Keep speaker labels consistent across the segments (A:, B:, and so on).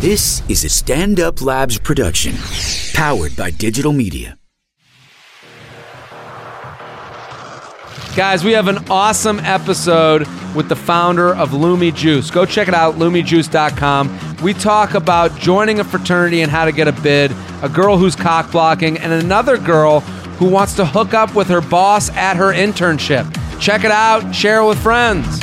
A: This is a Stand Up Labs production, powered by digital media.
B: Guys, we have an awesome episode with the founder of Lumi Juice. Go check it out, lumijuice.com. We talk about joining a fraternity and how to get a bid, a girl who's cock blocking, and another girl who wants to hook up with her boss at her internship. Check it out, share it with friends.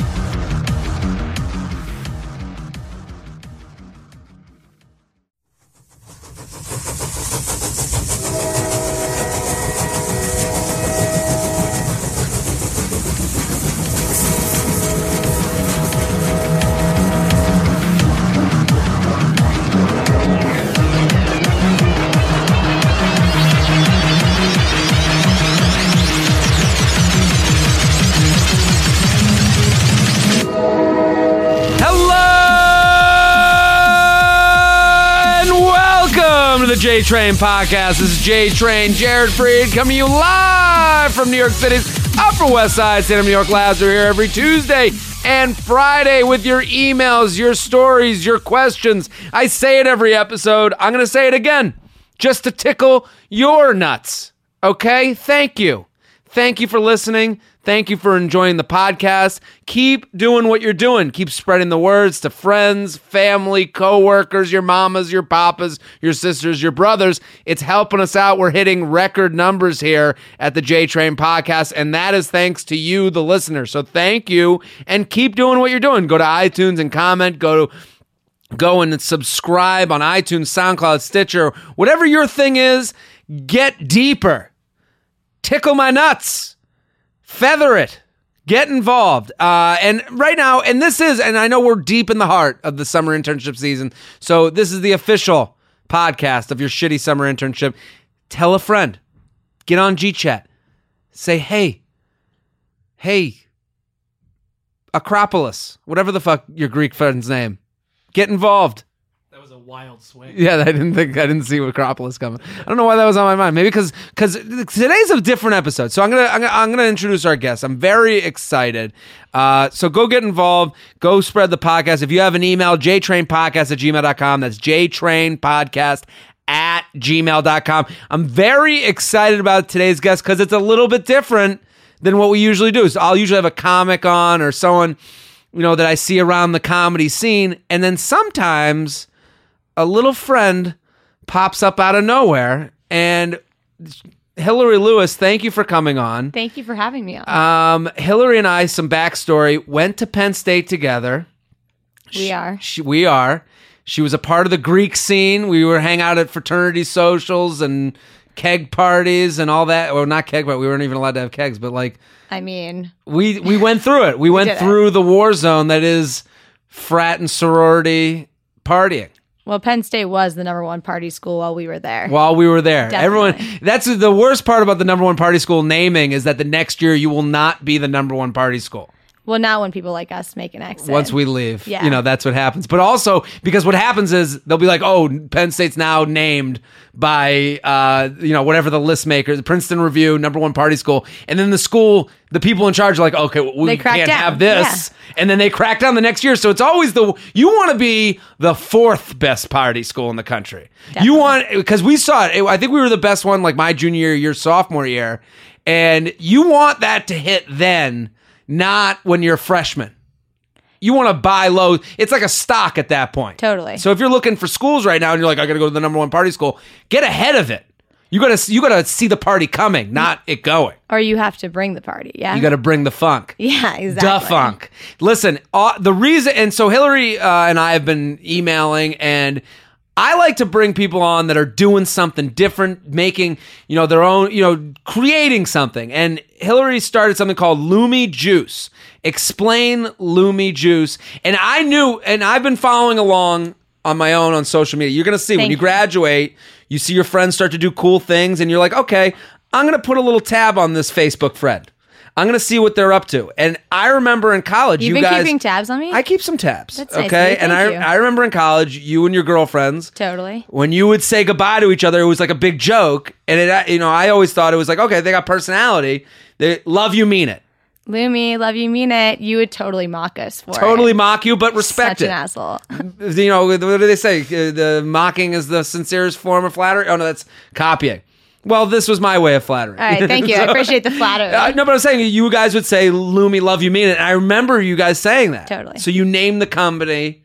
B: Train podcast. This is J Train, Jared Freed, coming to you live from New York City's Upper West Side. Up New York Labs are here every Tuesday and Friday with your emails, your stories, your questions. I say it every episode. I'm going to say it again just to tickle your nuts. Okay? Thank you. Thank you for listening. Thank you for enjoying the podcast. Keep doing what you're doing. Keep spreading the words to friends, family, coworkers, your mamas, your papas, your sisters, your brothers. It's helping us out. We're hitting record numbers here at the J Train podcast, and that is thanks to you, the listener. So thank you, and keep doing what you're doing. Go to iTunes and comment. Go to go and subscribe on iTunes, SoundCloud, Stitcher, whatever your thing is. Get deeper tickle my nuts, feather it, get involved. Uh, and right now, and this is, and I know we're deep in the heart of the summer internship season. So this is the official podcast of your shitty summer internship. Tell a friend, get on GChat, say, hey, hey, Acropolis, whatever the fuck your Greek friend's name, get involved.
C: Wild swing.
B: Yeah, I didn't think I didn't see Acropolis coming. I don't know why that was on my mind. Maybe because because today's a different episode. So I'm gonna I'm gonna, I'm gonna introduce our guest. I'm very excited. Uh, so go get involved. Go spread the podcast. If you have an email, jtrainpodcast at gmail.com. That's jtrainpodcast at gmail.com. I'm very excited about today's guest because it's a little bit different than what we usually do. So I'll usually have a comic on or someone you know that I see around the comedy scene, and then sometimes a little friend pops up out of nowhere and Hillary Lewis, thank you for coming on.
D: Thank you for having me on.
B: Um, Hillary and I, some backstory, went to Penn State together.
D: we are.
B: She, we are. She was a part of the Greek scene. We were hang out at fraternity socials and keg parties and all that. Well, not keg, but we weren't even allowed to have kegs. But like,
D: I mean,
B: we we went through it. We went
D: did it.
B: through the war zone that is frat and sorority partying.
D: Well, Penn State was the number one party school while we were there.
B: while we were there.
D: Definitely.
B: Everyone that's the worst part about the number one party school naming is that the next year you will not be the number one party school.
D: Well, not when people like us make an exit.
B: Once we leave.
D: Yeah.
B: You know, that's what happens. But also because what happens is they'll be like, oh, Penn State's now named by uh, you know, whatever the list maker, the Princeton Review, number one party school. And then the school, the people in charge are like, okay, well, we can't
D: down.
B: have this. And then they crack down the next year. So it's always the you want to be the fourth best party school in the country. You want because we saw it. I think we were the best one like my junior year, your sophomore year. And you want that to hit then, not when you're a freshman. You want to buy low. It's like a stock at that point.
D: Totally.
B: So if you're looking for schools right now and you're like, I got to go to the number one party school, get ahead of it. You gotta you gotta see the party coming, not it going.
D: Or you have to bring the party. Yeah.
B: You gotta bring the funk.
D: yeah, exactly.
B: Da funk. Listen, uh, the reason, and so Hillary uh, and I have been emailing, and I like to bring people on that are doing something different, making you know their own, you know, creating something. And Hillary started something called Lumi Juice. Explain Lumi Juice, and I knew, and I've been following along on my own on social media. You're gonna see when
D: Thank
B: you
D: you.
B: graduate, you see your friends start to do cool things, and you're like, okay, I'm gonna put a little tab on this Facebook friend. I'm gonna see what they're up to. And I remember in college,
D: You've
B: you
D: been
B: guys,
D: keeping tabs on me?
B: I keep some tabs.
D: That's nice of
B: okay,
D: you.
B: and I
D: Thank you.
B: I remember in college, you and your girlfriends.
D: totally.
B: When you would say goodbye to each other, it was like a big joke, and it, you know, I always thought it was like, okay, they got personality. They love you, mean it.
D: Lumi, love you, mean it. You would totally mock us for
B: Totally
D: it.
B: mock you, but respect
D: Such
B: it.
D: an asshole.
B: You know, what do they say? Uh, The mocking is the sincerest form of flattery. Oh no, that's copying. Well, this was my way of flattering.
D: All right, thank you. I appreciate the flattery.
B: Uh, no, but I'm saying you guys would say "Lumi, love you, mean it." And I remember you guys saying that.
D: Totally.
B: So you named the company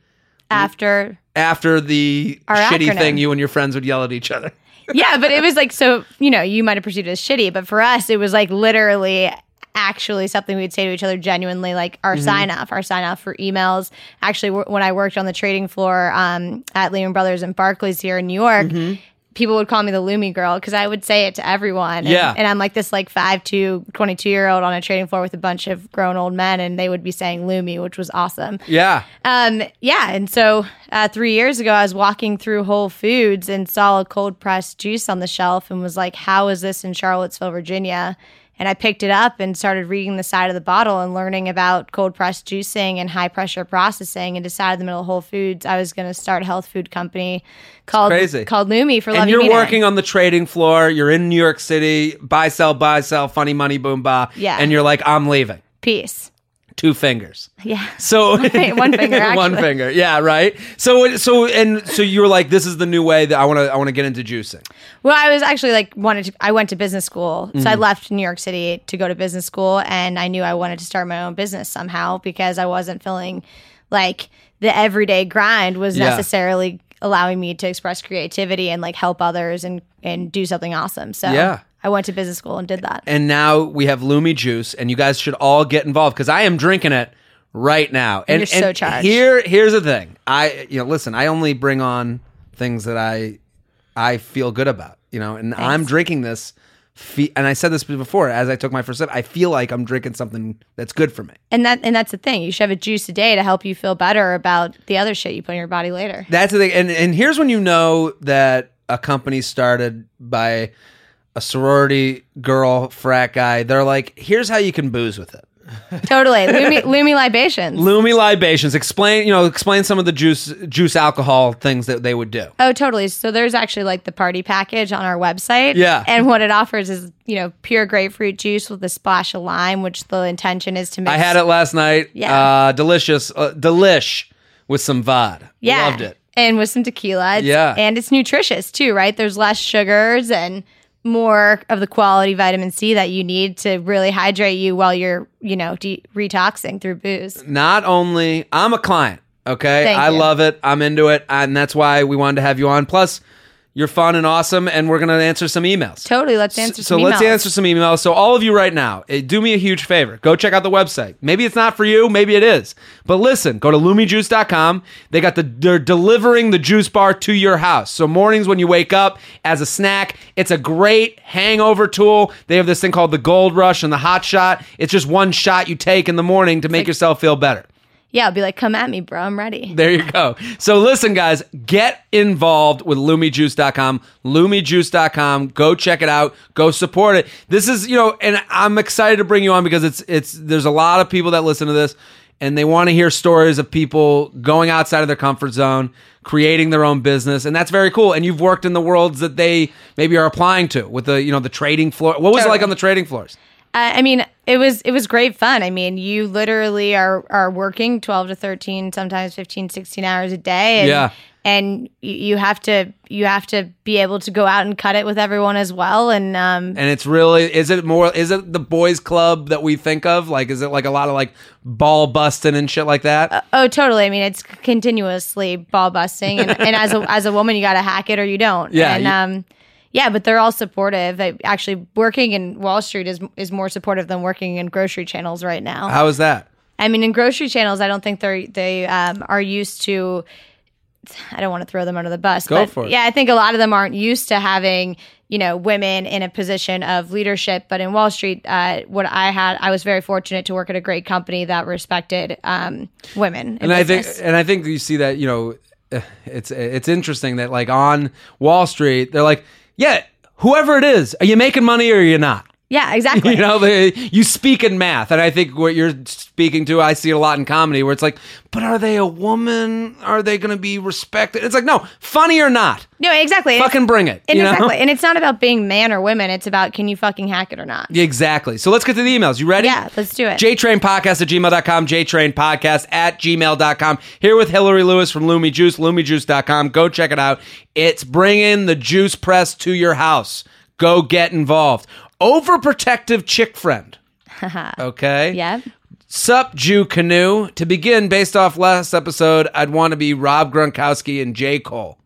D: After
B: after the
D: Our
B: shitty
D: acronym.
B: thing you and your friends would yell at each other.
D: yeah, but it was like so. You know, you might have perceived it as shitty, but for us, it was like literally actually something we'd say to each other genuinely like our
B: Mm-hmm.
D: sign off our sign off for emails actually w- when i worked on the trading floor um, at lehman brothers and barclays here in new york
B: Mm-hmm.
D: People would call me the Lumi girl because i would say it to everyone and,
B: Yeah.
D: and i'm like this like 5 to 22 year old on a trading floor with a bunch of grown old men and they would be saying Lumi which was awesome
B: Yeah.
D: um, yeah, and so uh, three years ago, I was walking through Whole Foods and saw a cold pressed juice on the shelf and was like, "How is this in Charlottesville, Virginia?" And I picked it up and started reading the side of the bottle and learning about cold pressed juicing and high pressure processing. And decided in the middle of Whole Foods, I was going to start a health food company called
B: crazy.
D: called Lumi for Love
B: and
D: You
B: you're working on the trading floor. You're in New York City. Buy, sell, buy, sell. Funny money, boom, ba.
D: Yeah.
B: And you're like, I'm leaving.
D: Peace.
B: Two fingers.
D: Yeah.
B: So
D: One finger,
B: one finger. Yeah, right. So so and so you were like, this is the new way that I want to I want to get into juicing.
D: Well, I was actually like wanted to. I went to business school, so
B: Mm-hmm.
D: I left New York City to go to business school, and I knew I wanted to start my own business somehow because I wasn't feeling like the everyday grind was
B: Yeah.
D: necessarily allowing me to express creativity and like help others and and do something awesome. So
B: Yeah.
D: I went to business school and did that.
B: And now we have Lumi Juice, and you guys should all get involved because I am drinking it right now. And
D: You're so charged.
B: Here, here's the thing. I you know, listen. I only bring on things that I I feel good about. You know, and I'm drinking this. Fe- and I said this before, as I took my first sip, I feel like I'm drinking something that's good for me.
D: And that and that's the thing. You should have a juice a day to help you feel better about the other shit you put in your body later.
B: That's the thing. And and here's when you know that a company started by a sorority girl frat guy. They're like, here's how you can booze with it.
D: totally. Lumi, Lumi libations.
B: Lumi libations. Explain, you know, explain some of the juice juice alcohol things that they would do.
D: Oh, totally. So there's actually like the party package on our website.
B: Yeah.
D: And what it offers is, you know, pure grapefruit juice with a splash of lime, which the intention is to mix.
B: I had it last night.
D: Yeah.
B: Uh, delicious. Uh, delish with some vod.
D: Yeah.
B: Loved it.
D: And with some tequila. It's-
B: Yeah.
D: And it's nutritious too, right? There's less sugars and more of the quality vitamin C that you need to really hydrate you while you're, you know, de- retoxing through booze.
B: Not only I'm a client, okay?
D: Thank
B: I
D: you.
B: love it. I'm into it, and that's why we wanted to have you on. Plus, you're fun and awesome, and we're gonna answer some emails.
D: Totally. Let's answer some
B: email.
D: so let's
B: answer some emails. So all of you right now, eh, do me a huge favor. Go check out the website. Maybe it's not for you, maybe it is. But listen, go to lumijuice.com. They got the they're delivering the juice bar to your house. So mornings when you wake up as a snack, it's a great hangover tool. They have this thing called the Gold Rush and the Hot Shot. It's just one shot you take in the morning to make yourself feel better.
D: Yeah. I'll be like, come at me, bro. I'm ready.
B: There you go. So listen, guys, get involved with LumiJuice.com. LumiJuice.com. Go check it out. Go support it. This is, you know, and I'm excited to bring you on because it's it's there's a lot of people that listen to this and they want to hear stories of people going outside of their comfort zone, creating their own business, and that's very cool. And you've worked in the worlds that they maybe are applying to with the, you know, the trading floor. What was it like on the trading floors?
D: Uh, I mean, it was it was great fun. I mean, you literally are are working 12 to 13, sometimes 15, 16 hours a day and
B: Yeah.
D: and you, you have to you have to be able to go out and cut it with everyone as well and um
B: and it's really is it more is it the boys club that we think of like is it like a lot of like ball busting and shit like that
D: oh totally. I mean, it's continuously ball busting and, and as a as a woman you got to hack it or you don't.
B: Yeah,
D: And
B: you-
D: um yeah, but they're all supportive. I, actually, working in Wall Street is is more supportive than working in grocery channels right now.
B: how is that
D: I mean, in grocery channels, I don't think they're they um, are used to. I don't want to throw them under the bus,
B: Go
D: but
B: for it.
D: yeah, I think a lot of them aren't used to having you know women in a position of leadership. But in Wall Street, uh, what I had, I was very fortunate to work at a great company that respected um, women.
B: and I think and I think you see that you know it's it's interesting that like on Wall Street they're like yeah whoever it is are you making money or are you not
D: Yeah, exactly.
B: You know, they, you speak in math, and I think what you're speaking to, I see a lot in comedy, where it's like, but are they a woman? Are they going to be respected? It's like, no, funny or not,
D: no, exactly.
B: Fucking bring it.
D: And
B: you know?
D: exactly. And it's not about being man or women. It's about can you fucking hack it or not.
B: Exactly. So let's get to the emails. You ready?
D: Yeah, let's do it.
B: JTrainPodcast at gmail.com, JTrainPodcast at gmail.com. Here with Hillary Lewis from Lumi Juice, LumiJuice.com. Go check it out. It's bringing the juice press to your house. Go get involved. Overprotective chick friend. Okay?
D: yeah.
B: Sup, Jew Canoe. To begin, based off last episode, I'd want to be Rob Gronkowski and J. Cole.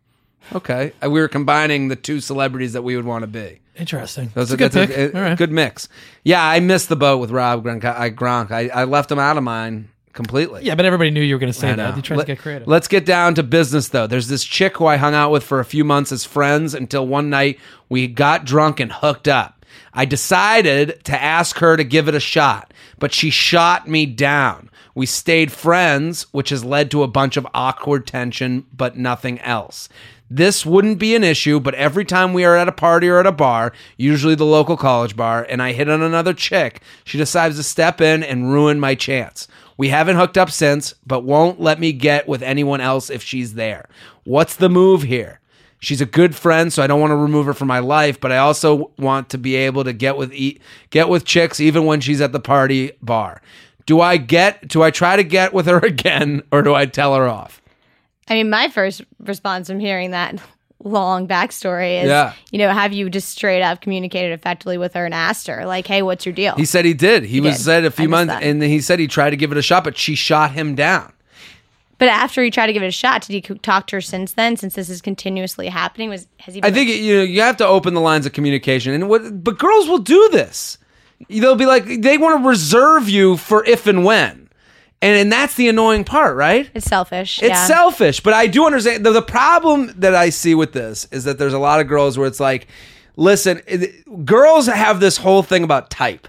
B: Okay. Uh, We were combining the two celebrities that we would want to be.
C: Interesting.
B: Those
C: That's
B: are
C: a good
B: that's
C: pick. All right.
B: good mix. Yeah, I missed the boat with Rob Gronk. I, Gronk. I, I left him out of mine completely.
C: Yeah, but everybody knew you were going to say that. You tried
B: Let-
C: to get creative.
B: Let's get down to business, though. There's this chick who I hung out with for a few months as friends until one night we got drunk and hooked up. I decided to ask her to give it a shot, but she shot me down. We stayed friends, which has led to a bunch of awkward tension, but nothing else. This wouldn't be an issue, but every time we are at a party or at a bar, usually the local college bar, and I hit on another chick, she decides to step in and ruin my chance. We haven't hooked up since, but won't let me get with anyone else if she's there. What's the move here? She's a good friend, so I don't want to remove her from my life, but I also want to be able to get with e- get with chicks even when she's at the party bar. Do I get do I try to get with her again or do I tell her off?
D: I mean, my first response from hearing that long backstory is,
B: Yeah.
D: you know, have you just straight up communicated effectively with her and asked her, like, hey, what's your deal?
B: He said he did. He, was
D: did.
B: said a few months
D: that.
B: and he said he tried to give it a shot, but she shot him down.
D: But after he tried to give it a shot, did he talk to her since then? Since this is continuously happening, was has he?
B: I think you know you have to open the lines of communication, and what but girls will do this. They'll be like they want to reserve you for if and when, and and that's the annoying part, right?
D: it's selfish.
B: It's
D: yeah.
B: selfish, but I do understand the, the problem that I see with this is that there's a lot of girls where it's like, listen, it- girls have this whole thing about type,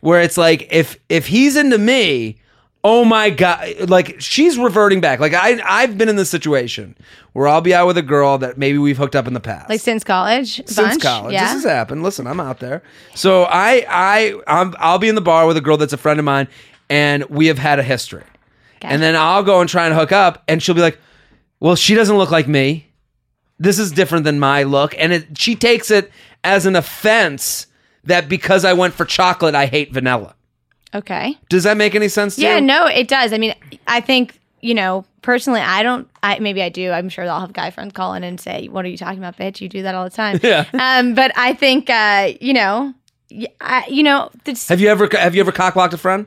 B: where it's like if if he's into me, oh my god, like she's reverting back. Like I I've been in this situation where I'll be out with a girl that maybe we've hooked up in the past,
D: like since college.
B: since
D: bunch?
B: college.
D: Yeah.
B: This has happened. Listen, I'm out there. So I I I'm, I'll be in the bar with a girl that's a friend of mine, and we have had a history. And then I'll go and try and hook up, and she'll be like, "Well, she doesn't look like me. This is different than my look." And it, she takes it as an offense that because I went for chocolate, I hate vanilla.
D: Okay.
B: Does that make any sense to
D: Yeah,
B: you?
D: no, it does. I mean, I think you know personally, I don't. I maybe I do. I'm sure I'll have guy friends call in and say, "What are you talking about, bitch? You do that all the time."
B: Yeah.
D: Um, but I think uh, you know, I, you know, this,
B: Have you ever have you ever cockblocked a friend?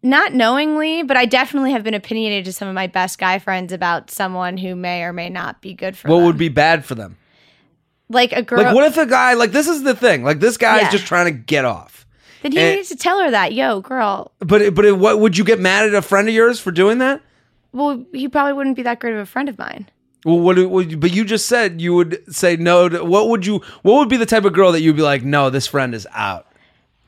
D: not knowingly, but I definitely have been opinionated to some of my best guy friends about someone who may or may not be good for them.
B: What
D: them.
B: would be bad for them?
D: like a girl?
B: Like, what if a guy like this is the thing? Like this guy
D: Yeah.
B: is just trying to get off.
D: Then he
B: and-
D: needs to tell her that, yo, girl.
B: But but what would you get mad at a friend of yours for doing that?
D: Well, he probably wouldn't be that great of a friend of mine.
B: Well, what but you just said you would say no to what would you what would be the type of girl that you'd be like no this friend is out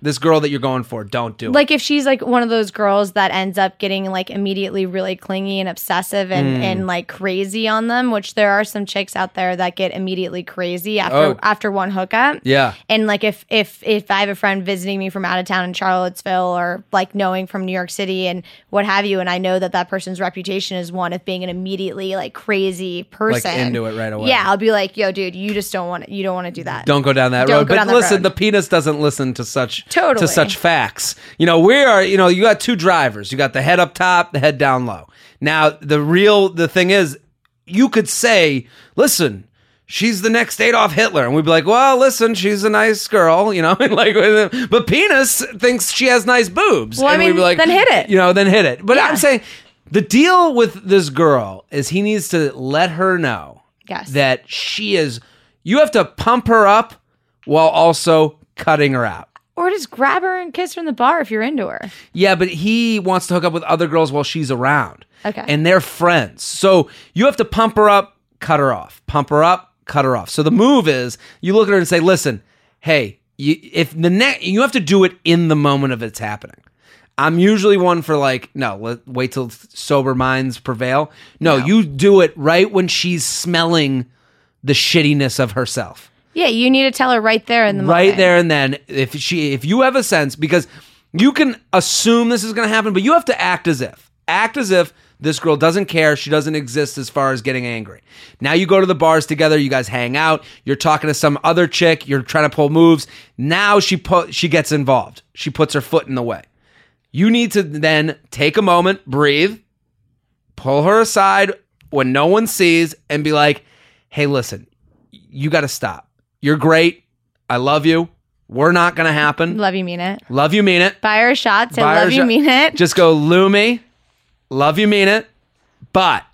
B: this girl that you're going for don't do it
D: like if she's like one of those girls that ends up getting like immediately really clingy and obsessive and,
B: Hmm.
D: and like crazy on them which there are some chicks out there that get immediately crazy after
B: Oh.
D: after one hookup
B: yeah
D: and like if if if i have a friend visiting me from out of town in charlottesville or like knowing from new york city and what have you and i know that that person's reputation is one of being an immediately like crazy person
B: into it right away.
D: yeah i'll be like yo dude you just don't want to you don't want to do that
B: don't go down that
D: Don't
B: road
D: go
B: but
D: down that
B: listen
D: road.
B: the penis doesn't listen to such
D: Totally.
B: to such facts you know we are you know you got two drivers you got the head up top the head down low now the real the thing is you could say listen She's the next Adolf Hitler, and we'd be like, "Well, listen, she's a nice girl, you know." And like, but penis thinks she has nice boobs.
D: Well, I
B: and we'd
D: mean,
B: be like,
D: then hit it.
B: you know, then hit it. But
D: Yeah.
B: I'm saying the deal with this girl is he needs to let her know
D: Yes.
B: that she is. You have to pump her up while also cutting her out.
D: Or just grab her and kiss her in the bar if you're into her
B: Yeah, but he wants to hook up with other girls while she's around.
D: Okay.
B: And they're friends. So you have to pump her up, cut her off. Pump her up, cut her off. So the move is you look at her and say, listen, hey, you, if the next, you have to do it in the moment of it's happening. I'm usually one for like, no, let, wait till sober minds prevail. No, you do it right when she's smelling the shittiness of herself.
D: Yeah, you need to tell her right there in the
B: right
D: moment.
B: there and then if she if you have a sense because you can assume this is going to happen but you have to act as if. Act as if this girl doesn't care she doesn't exist as far as getting angry. Now you go to the bars together you guys hang out you're talking to some other chick you're trying to pull moves. Now she put she gets involved. She puts her foot in the way. You need to then take a moment breathe pull her aside when no one sees and be like hey listen you got to stop you're great I love you. We're not going to happen.
D: Love you, mean it.
B: Love you, mean it.
D: Buy her a shot. Say
B: Buy
D: love you,
B: shot.
D: mean it.
B: Just go, Lumi. Love you, mean it. But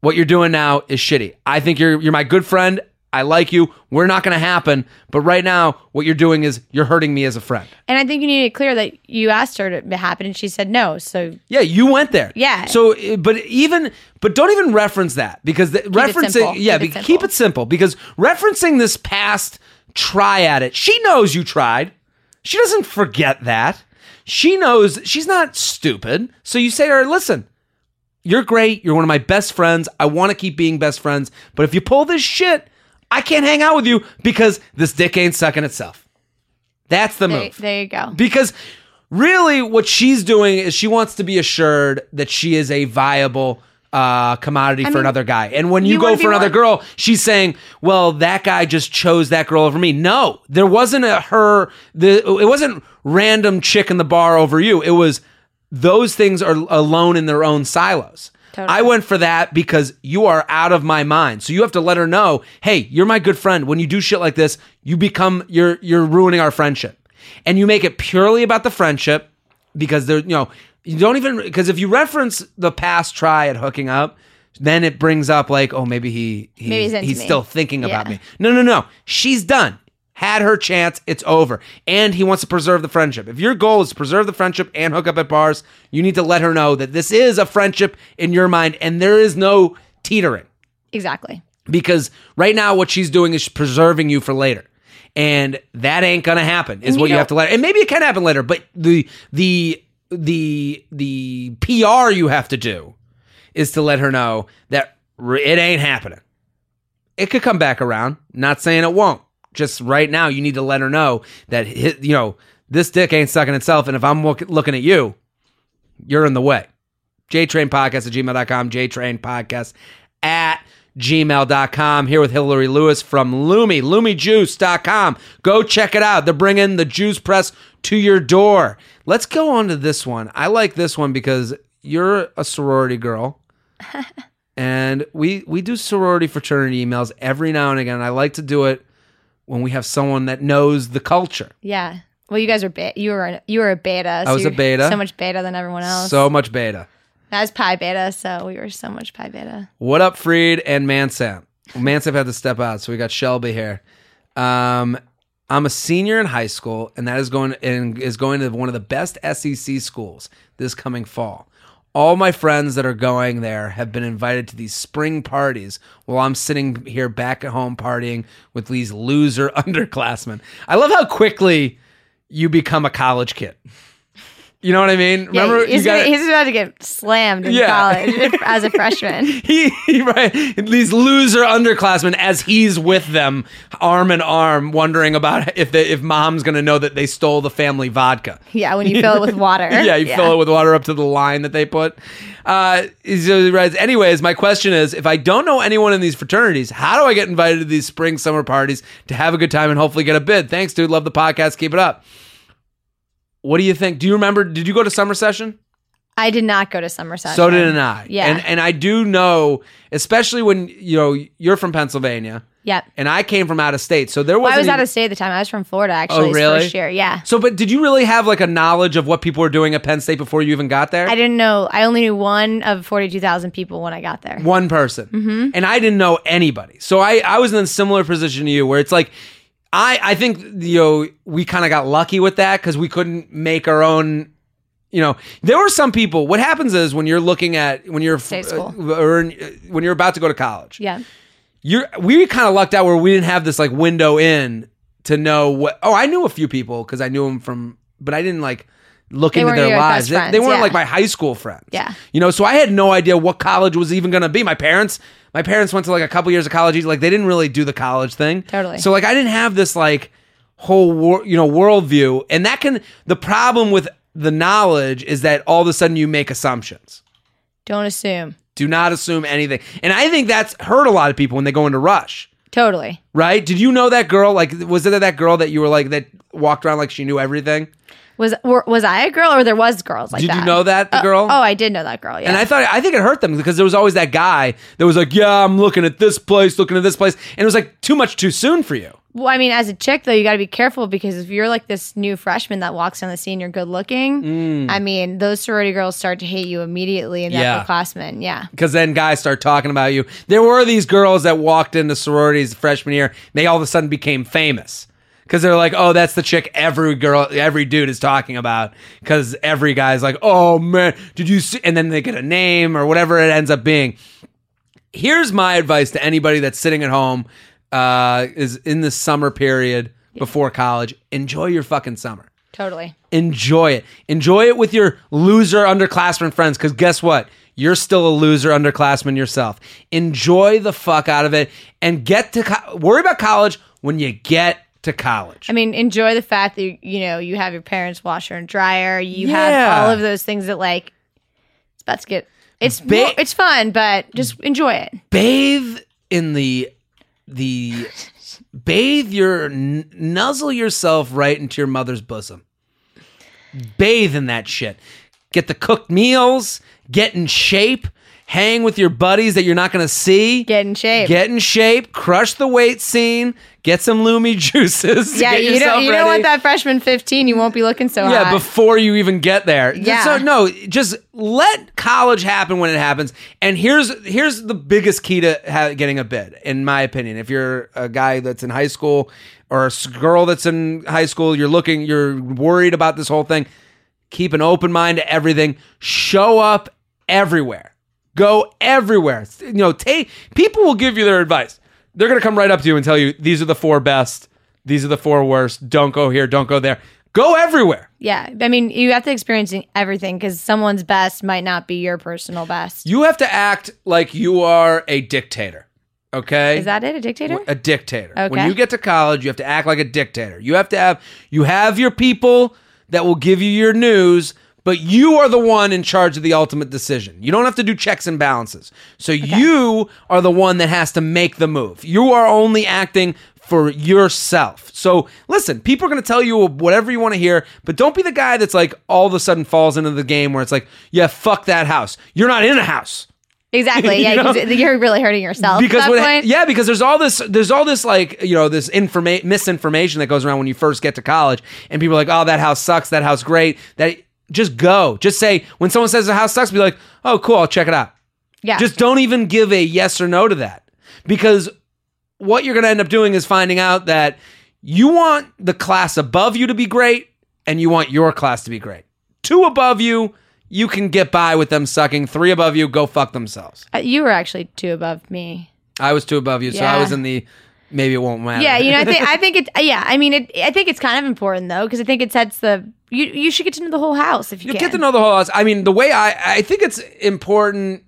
B: what you're doing now is shitty. I think you're you're my good friend. I like you. We're not going to happen. But right now, what you're doing is you're hurting me as a friend.
D: and I think you need to clear that you asked her to happen and she said no. So
B: Yeah, you went there.
D: Yeah.
B: So, uh, but even, but don't even reference that because the, referencing, yeah,
D: Keep it
B: keep
D: simple.
B: it simple because referencing this past try at it, she knows you tried. She doesn't forget that. She knows she's not stupid. So you say to her, listen, you're great. You're one of my best friends. I want to keep being best friends. But if you pull this shit, I can't hang out with you because this dick ain't sucking itself. That's the
D: there,
B: move
D: there you go.
B: because really what she's doing is she wants to be assured that she is a viable uh, commodity for
D: mean,
B: another guy. And when you,
D: you
B: go for another
D: one-
B: girl, she's saying, "Well, that guy just chose that girl over me." No, there wasn't a her. The it wasn't random chick in the bar over you. It was those things are alone in their own silos.
D: Totally.
B: I went for that because you are out of my mind. So you have to let her know, "Hey, you're my good friend. When you do shit like this, you become you're you're ruining our friendship." And you make it purely about the friendship because there, you know, you don't even because if you reference the past try at hooking up, then it brings up like, oh, maybe he, he
D: Maybe he's
B: he's, still thinking about
D: Yeah.
B: me. No, no, no. She's done. Had her chance. It's over. And he wants to preserve the friendship. If your goal is to preserve the friendship and hook up at bars, you need to let her know that this is a friendship in your mind and there is no teetering
D: Exactly.
B: because right now what she's doing is preserving you for later and that ain't gonna happen is
D: And
B: what
D: you
B: you have to let her. and maybe it can happen later but the the the the pr you have to do is to let her know that it ain't happening it could come back around not saying it won't just right now you need to let her know that you know this dick ain't sucking itself. And if i'm look, looking at you you're in the way. Jtrain podcast at gmail.com jtrain podcast at gmail.com here with hillary lewis from lumi lumijuice.com go check it out. They're bringing the juice press to your door. Let's go on to this one. I like this one because you're a sorority girl. And we we do sorority fraternity emails every now and again. I like to do it when we have someone that knows the culture
D: Yeah. Well, you guys are be- you were you were a beta. So
B: was a beta.
D: So much beta than everyone else.
B: so much beta
D: I was pi beta, so we were so much pi beta.
B: What up, Freed and ManSamp? ManSamp had to step out, so we got Shelby here. Um, I'm a senior in high school, and that is going and is going to one of the best SEC schools this coming fall. All my friends that are going there have been invited to these spring parties while I'm sitting here back at home partying with these loser underclassmen. I love how quickly you become a college kid. You know what I mean?
D: Yeah,
B: Remember,
D: he's,
B: you got
D: gonna- he's about to get slammed in
B: Yeah.
D: college as a freshman.
B: he, he right these loser underclassmen as he's with them arm in arm wondering about if they, if mom's gonna know that they stole the family vodka
D: Yeah, when you fill it with water.
B: yeah you fill it with water up to the line that they put uh so he writes, anyways my question is if i don't know anyone in these fraternities how do i get invited to these spring summer parties to have a good time and hopefully get a bid thanks dude love the podcast keep it up what do you think do you remember did you go to summer session
D: I did not go to summer session.
B: so did I.
D: Yeah.
B: And and I do know, especially when you know you're from Pennsylvania
D: Yep.
B: and I came from out of state. So there wasn't
D: I was out of state at the time. I was from Florida actually.
B: Oh, really?
D: First year. Yeah.
B: So but did you really have like a knowledge of what people were doing at Penn State before you even got there?
D: I didn't know. I only knew one of forty-two thousand people when I got there.
B: One person.
D: Mm-hmm.
B: And I didn't know anybody. So I I was in a similar position to you where it's like I I think you know we kind of got lucky with that cuz we couldn't make our own you know, there were some people. What happens is when you're looking at when you're
D: school.
B: uh, or in- when you're about to go to college,
D: Yeah.
B: you're we kind of lucked out where we didn't have this like window in to know what oh i knew a few people because i knew them from but i didn't like look
D: They
B: into their lives. They, they weren't
D: yeah.
B: like my high school friends.
D: Yeah.
B: You know, so I had no idea what college was even going to be. My parents, my parents went to like a couple years of college. Like they didn't really do the college thing.
D: Totally.
B: So like I didn't have this like whole wor- you know worldview, and that can the problem with the knowledge is that all of a sudden you make assumptions.
D: Don't assume.
B: Do not assume anything, and I think that's hurt a lot of people when they go into rush.
D: Totally.
B: Right? Did you know that girl? Like, was it that girl that you were like that walked around like she knew everything?
D: Was were, was I a girl or there was girls like
B: Did
D: that?
B: you know that the
D: Uh,
B: girl?
D: Oh, I did know that girl. Yeah.
B: And I thought I think it hurt them because there was always that guy that was like, "Yeah, I'm looking at this place, looking at this place," and it was like too much too soon for you.
D: Well, I mean, as a chick though, you got to be careful because if you're like this new freshman that walks on the scene, you're good looking. I mean, those sorority girls start to hate you immediately, and the
B: Mm. Yeah.
D: upperclassmen, yeah,
B: Because then guys start talking about you. There were these girls that walked into sororities freshman year. And They all of a sudden became famous because they're like, "Oh, that's the chick every girl, every dude is talking about." Because every guy's like, "Oh man, did you see?" And then they get a name or whatever it ends up being. Here's my advice to anybody that's sitting at home, uh, is in the summer period before college. Enjoy your fucking summer.
D: totally.
B: enjoy it. Enjoy it with your loser underclassmen friends because guess what? You're still a loser underclassman yourself. Enjoy the fuck out of it and get to co- worry about college when you get to college.
D: I mean, enjoy the fact that you know you have your parents' washer and dryer. You
B: Yeah.
D: have all of those things that like it's about to get. It's
B: Ba-
D: more, it's fun, but just enjoy it.
B: bathe in the the bathe your n- nuzzle yourself right into your mother's bosom. Bathe in that shit. Get the cooked meals, get in shape, hang with your buddies that you're not going to see.
D: Get in shape.
B: Get in shape, crush the weight scene, get some Lumi juices.
D: yeah,
B: get
D: you don't you don't want that freshman fifteen. You won't be looking so
B: Yeah,
D: hot.
B: before you even get there.
D: Yeah.
B: So no, just let college happen when it happens. And here's here's the biggest key to ha- getting a bid, in my opinion. If you're a guy that's in high school or a girl that's in high school, you're looking, you're worried about this whole thing. Keep an open mind to everything. Show up everywhere. Go everywhere. You know, take people will give you their advice. They're gonna come right up to you and tell you these are the four best, these are the four worst. Don't go here, don't go there. Go everywhere.
D: yeah, I mean, you have to experience everything because someone's best might not be your personal best.
B: You have to act like you are a dictator. Okay?
D: Is that it? A dictator?
B: a dictator.
D: Okay.
B: When you get to college, you have to act like a dictator. You have to have you have your people that will give you your news, but you are the one in charge of the ultimate decision. You don't have to do checks and balances. So you are the one that has to make the move. You are only acting for yourself. So listen, people are going to tell you whatever you want to hear, but don't be the guy that's like all of a sudden falls into the game where it's like, yeah, fuck that house. You're not in a house
D: Exactly.
B: You
D: Yeah? 'cause you're really hurting yourself.
B: because
D: at that
B: what,
D: point.
B: yeah because there's all this there's all this like you know this informa- misinformation that goes around when you first get to college and people are like oh that house sucks that house great that just go. Just say when someone says the house sucks be like oh cool i'll check it out.
D: Yeah.
B: just don't even give a yes or no to that. Because what you're going to end up doing is finding out that you want the class above you to be great and you want your class to be great. Two above you you can get by with them sucking. Three above you go fuck themselves.
D: Uh, you were actually two above me.
B: I was two above you, so I was in the maybe it won't matter.
D: Yeah, you know, I think I think it. Yeah, I mean, it. I think it's kind of important though because I think it sets the. You you should get to know the whole house if you,
B: you get to know the whole house. I mean, the way I I think it's important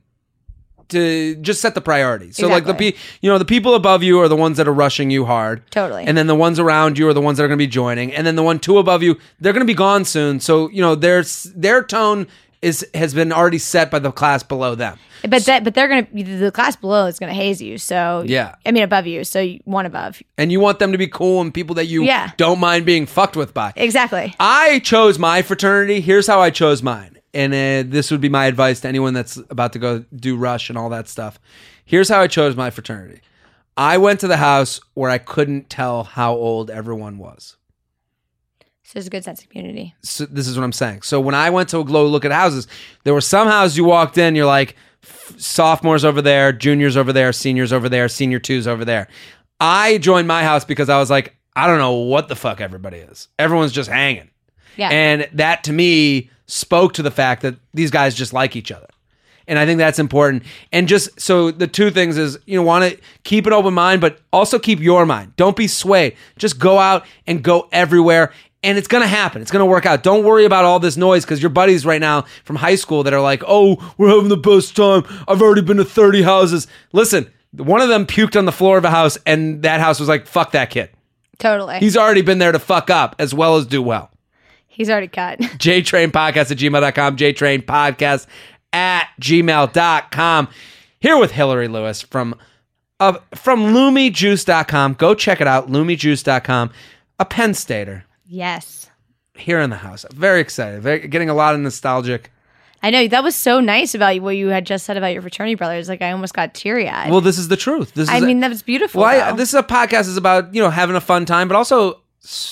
B: to just set the priorities. So like the
D: Exactly.
B: pe- you know the people above you are the ones that are rushing you hard.
D: Totally.
B: And then the ones around you are the ones that are going to be joining. And then the one two above you, they're going to be gone soon. So you know their their tone is has been already set by the class below them.
D: But that, but they're gonna the class below is gonna haze you. So
B: Yeah.
D: I mean above you. So you- one above.
B: And you want them to be cool and people that you
D: Yeah.
B: don't mind being fucked with by.
D: Exactly.
B: I chose my fraternity. Here's how I chose mine. And uh, this would be my advice to anyone that's about to go do rush and all that stuff. Here's how I chose my fraternity. I went to the house where I couldn't tell how old everyone was.
D: There's a good sense of community.
B: So this is what I'm saying. So when I went to go look at houses, there were some houses you walked in, you're like, sophomores over there, juniors over there, seniors over there, senior twos over there. I joined my house because I was like, I don't know what the fuck everybody is. Everyone's just hanging.
D: Yeah.
B: And that to me spoke to the fact that these guys just like each other. And I think that's important. And just so the two things is, you know, want to keep an open mind, but also keep your mind. Don't be swayed. Just go out and go everywhere And it's gonna happen. It's gonna work out. Don't worry about all this noise because your buddies right now from high school that are like, "Oh, we're having the best time. I've already been to thirty houses." Listen, one of them puked on the floor of a house, and that house was like, "Fuck that kid."
D: Totally.
B: He's already been there to fuck up as well as do well.
D: He's already cut.
B: JTrain Podcast at gmail.com, JTrain Podcast at gmail.com. Here with Hillary Lewis from uh, from LumiJuice.com. Go check it out, LumiJuice.com. A Penn Stater
D: yes.
B: here in the house. Very excited. Very, getting a lot of nostalgic.
D: I know that was so nice about what you had just said about your fraternity brothers. Like I almost got teary eyed.
B: Well, this is the truth. This is
D: I mean, that was beautiful.
B: well, I, this is a podcast is about you know having a fun time, but also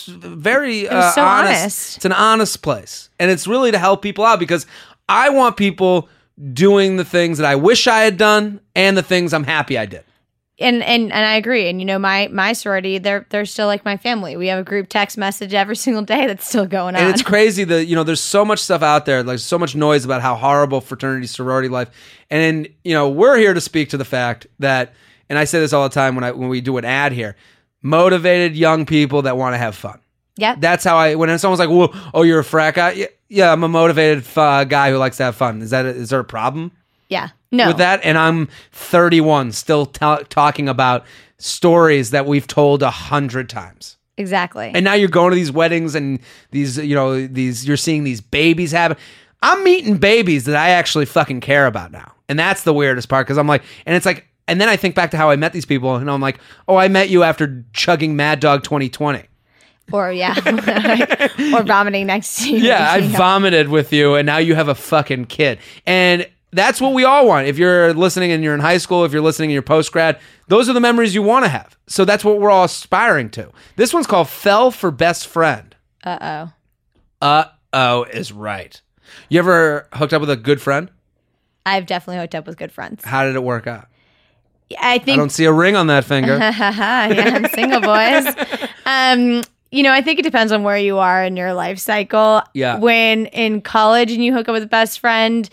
B: very uh,
D: was so
B: honest.
D: honest.
B: It's an honest place, and it's really to help people out because I want people doing the things that I wish I had done and the things I'm happy I did.
D: And and and I agree. And you know, my my sorority, they're they're still like my family. We have a group text message every single day that's still going on.
B: And it's crazy that you know there's so much stuff out there, like so much noise about how horrible fraternity sorority life. And you know we're here to speak to the fact that, and I say this all the time when I when we do an ad here, motivated young people that want to have fun.
D: yeah,
B: That's how I when someone's like, "Well, oh, you're a frat guy." Yeah, yeah I'm a motivated uh, guy who likes to have fun. Is that is there a problem
D: yeah. No,
B: with that? And I'm 31, still ta- talking about stories that we've told a hundred times.
D: exactly.
B: And now you're going to these weddings and these, you know, these you're seeing these babies happen. I'm meeting babies that I actually fucking care about now. And that's the weirdest part because I'm like, and it's like, and then I think back to how I met these people and I'm like, oh, I met you after chugging Mad Dog 2020.
D: or yeah, or vomiting next to you.
B: Yeah, I vomited with you and now you have a fucking kid. And that's what we all want. If you're listening and you're in high school, if you're listening and you're post grad, those are the memories you want to have. So that's what we're all aspiring to. This one's called Fell for Best Friend.
D: Uh oh.
B: Uh oh is right. You ever hooked up with a good friend?
D: I've definitely hooked up with good friends.
B: How did it work out?
D: I think I
B: don't see a ring on that finger.
D: yeah, I'm single, boys. Um, you know, I think it depends on where you are in your life cycle.
B: Yeah.
D: When in college and you hook up with a best friend,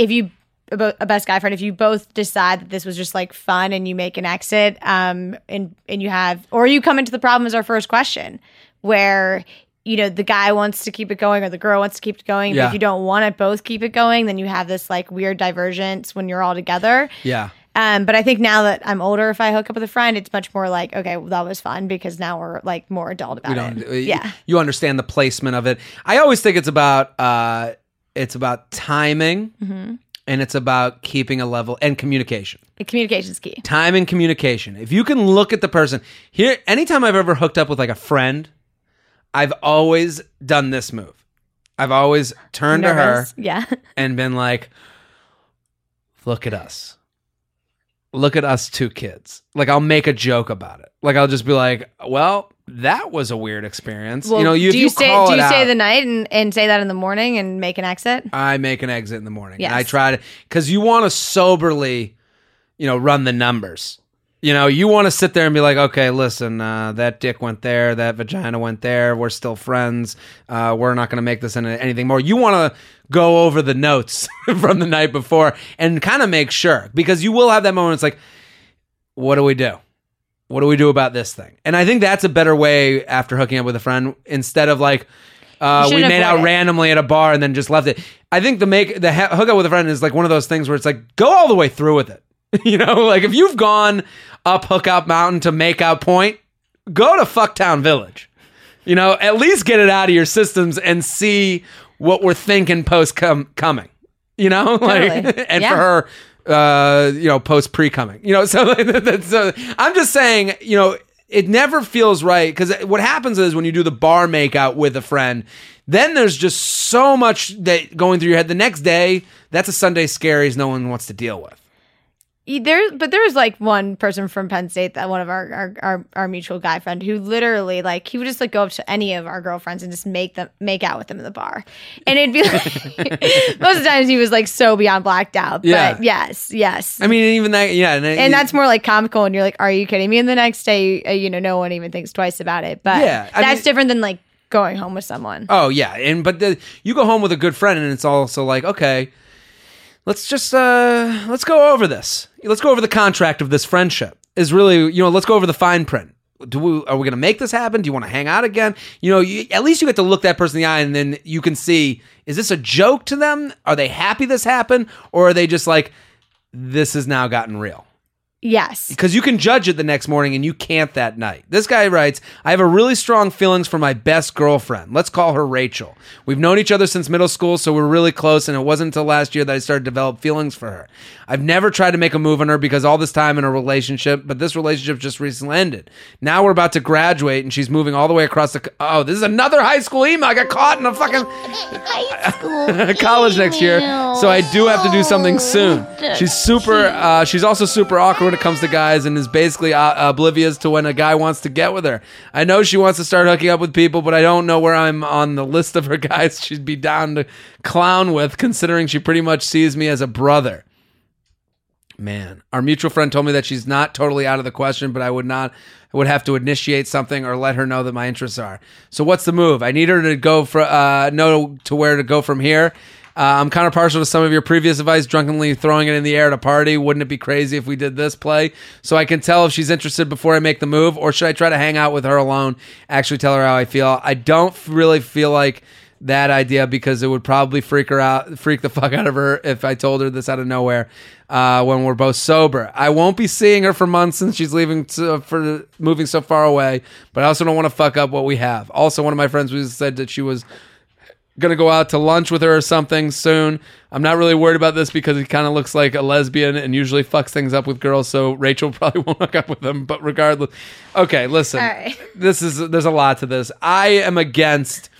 D: if you a a best guy friend, if you both decide that this was just like fun and you make an exit, um, and and you have, or you come into the problem as our first question, where you know the guy wants to keep it going or the girl wants to keep it going, but if you don't want to both keep it going, then you have this like weird divergence when you're all together.
B: yeah.
D: Um, but I think now that I'm older, if I hook up with a friend, it's much more like, okay, well, that was fun because now we're like more adult about it. Yeah.
B: You understand the placement of it. I always think it's about uh it's about timing
D: Mm-hmm.
B: and it's about keeping a level and communication.
D: Communication's key.
B: Time and communication. If you can look at the person here, anytime I've ever hooked up with like a friend, I've always done this move. I've always turned to her
D: Yeah.
B: and been like, look at us. Look at us two kids. Like I'll make a joke about it. Like I'll just be like, well, that was a weird experience. you know, you,
D: do you,
B: you,
D: stay do you stay
B: out,
D: the night and, and say that in the morning and make an exit?
B: I make an exit in the morning. And I
D: Yes.
B: try to because you want to soberly, you know, run the numbers. You know, you want to sit there and be like, okay, listen, uh, that dick went there, that vagina went there. We're still friends. Uh, we're not going to make this into anything more. You want to go over the notes from the night before and kind of make sure because you will have that moment. It's like, what do we do? What do we do about this thing? And I think that's a better way after hooking up with a friend instead of like, uh, we made out
D: it.
B: randomly at a bar and then just left it. I think the make the ha- hook up with a friend is like one of those things where it's like go all the way through with it. you know, like if you've gone up hookup mountain to make out point, go to Fucktown Village. You know, at least get it out of your systems and see what we're thinking post com- coming. You know, like
D: Totally.
B: and
D: Yeah.
B: for her, uh, you know, post pre coming. You know, so that's. Uh, I'm just saying, you know, it never feels right because what happens is when you do the bar makeout with a friend, then there's just so much that going through your head. The next day, that's a Sunday scaries no one wants to deal with.
D: There, but there was like one person from Penn State that one of our, our our our mutual guy friend who literally like he would just like go up to any of our girlfriends and just make them make out with them in the bar, and it'd be like most of the times he was like so beyond blacked out.
B: Yeah.
D: But yes, yes.
B: I mean, even that, yeah, and,
D: and that's more like comical, and you're like, "Are you kidding me?" And the next day, uh, you know, no one even thinks twice about it. But
B: Yeah, I
D: that's
B: mean-
D: different than like going home with someone.
B: Oh yeah, and but the, you go home with a good friend, and it's also like, okay, let's just uh let's go over this. Let's go over the contract of this friendship. Is really, you know, let's go over the fine print. do we are we going to make this happen? Do you want to hang out again? You know, you, at least you get to look that person in the eye and then you can see is this a joke to them? Are they happy this happened or are they just like this has now gotten real?
D: Yes.
B: because you can judge it the next morning and you can't that night. This guy writes, I have a really strong feelings for my best girlfriend. Let's call her Rachel. We've known each other since middle school, so we're really close, and it wasn't until last year that I started to develop feelings for her. I've never tried to make a move on her because all this time in a relationship, but this relationship just recently ended. Now we're about to graduate and she's moving all the way across the Oh, this is another high school email. I got caught in a fucking college next year, so I do have to do something soon. She's super. Uh, she's also super awkward when it comes to guys, and is basically uh, oblivious to when a guy wants to get with her. I know she wants to start hooking up with people, but I don't know where I'm on the list of her guys she'd be down to clown with, considering she pretty much sees me as a brother. Man, our mutual friend told me that she's not totally out of the question, but I would not I would have to initiate something or let her know that my interests are. So what's the move? I need her to go for uh know to where to go from here. Uh, I'm kind of partial to some of your previous advice, drunkenly throwing it in the air at a party. Wouldn't it be crazy if we did this play? So I can tell if she's interested before I make the move, or should I try to hang out with her alone? Actually, tell her how I feel. I don't really feel like that idea because it would probably freak her out, freak the fuck out of her if I told her this out of nowhere uh, when we're both sober. I won't be seeing her for months since she's leaving to, for moving so far away, but I also don't want to fuck up what we have. Also, one of my friends was said that she was gonna go out to lunch with her or something soon. I'm not really worried about this because he kind of looks like a lesbian and usually fucks things up with girls. So Rachel probably won't hook up with him. But regardless, okay, listen,
D: right.
B: this is there's a lot to this. I am against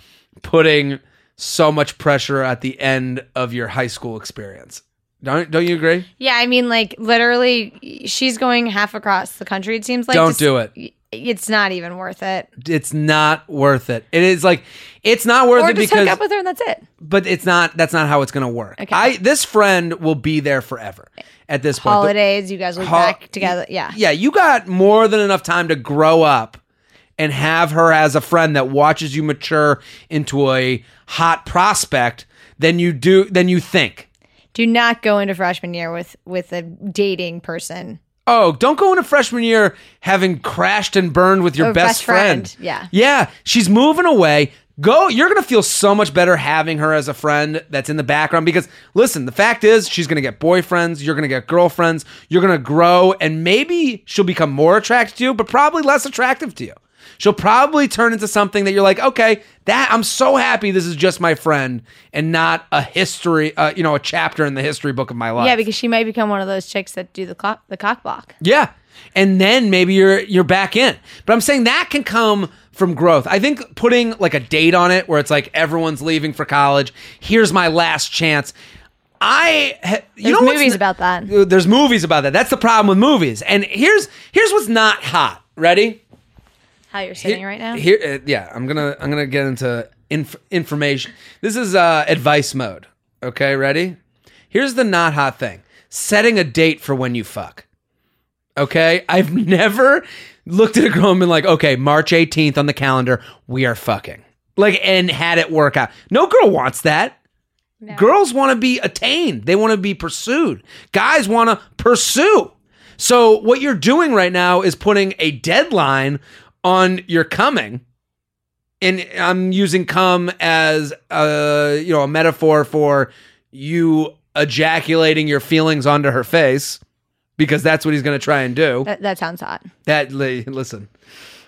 B: putting so much pressure at the end of your high school experience. Don't don't you agree?
D: Yeah, I mean, like literally, she's going half across the country. It seems like.
B: Don't do it.
D: It's not even worth it.
B: It's not worth it. It is like it's not worth
D: Or
B: it
D: just
B: because
D: hook up with her and that's it.
B: but it's not that's not how it's going to work.
D: Okay.
B: I this friend will be there forever at this point. The-
D: Holidays, you guys will be
B: Ho-
D: back together. Yeah.
B: Yeah, you got more than enough time to grow up and have her as a friend that watches you mature into a hot prospect than you do than you think.
D: Do not go into freshman year with with a dating person.
B: Oh, don't go into freshman year having crashed and burned with your best,
D: best
B: friend.
D: friend, yeah.
B: Yeah, she's moving away. Go, you're to feel so much better having her as a friend that's in the background because listen, the fact is she's to get boyfriends, you're to get girlfriends, you're to grow and maybe she'll become more attracted to you, but probably less attractive to you. She'll probably turn into something that you're like, okay, that I'm so happy this is just my friend and not a history, uh, you know, a chapter in the history book of my life.
D: Yeah, because she might become one of those chicks that do the cock the cock block.
B: Yeah. And then maybe you're you're back in. But I'm saying that can come from growth. I think putting like a date on it where it's like everyone's leaving for college, here's my last chance. I ha- you
D: There's
B: know
D: movies about that.
B: There's movies about that. That's the problem with movies. And here's here's what's not hot. Ready?
D: How you're sitting right now?
B: Here, uh, yeah, I'm gonna I'm gonna get into inf- information. This is uh, advice mode. Okay, ready? Here's the not hot thing: setting a date for when you fuck. Okay, I've never looked at a girl and been like, okay, March 18th on the calendar, we are fucking. Like, and had it work out. No girl wants that. Girls want to be attained. They want to be pursued. Guys want to pursue. So what you're doing right now is putting a deadline on your coming. And I'm using come as a, you know, a metaphor for you ejaculating your feelings onto her face because that's what he's going to try and do.
D: That, that sounds hot.
B: That li- listen,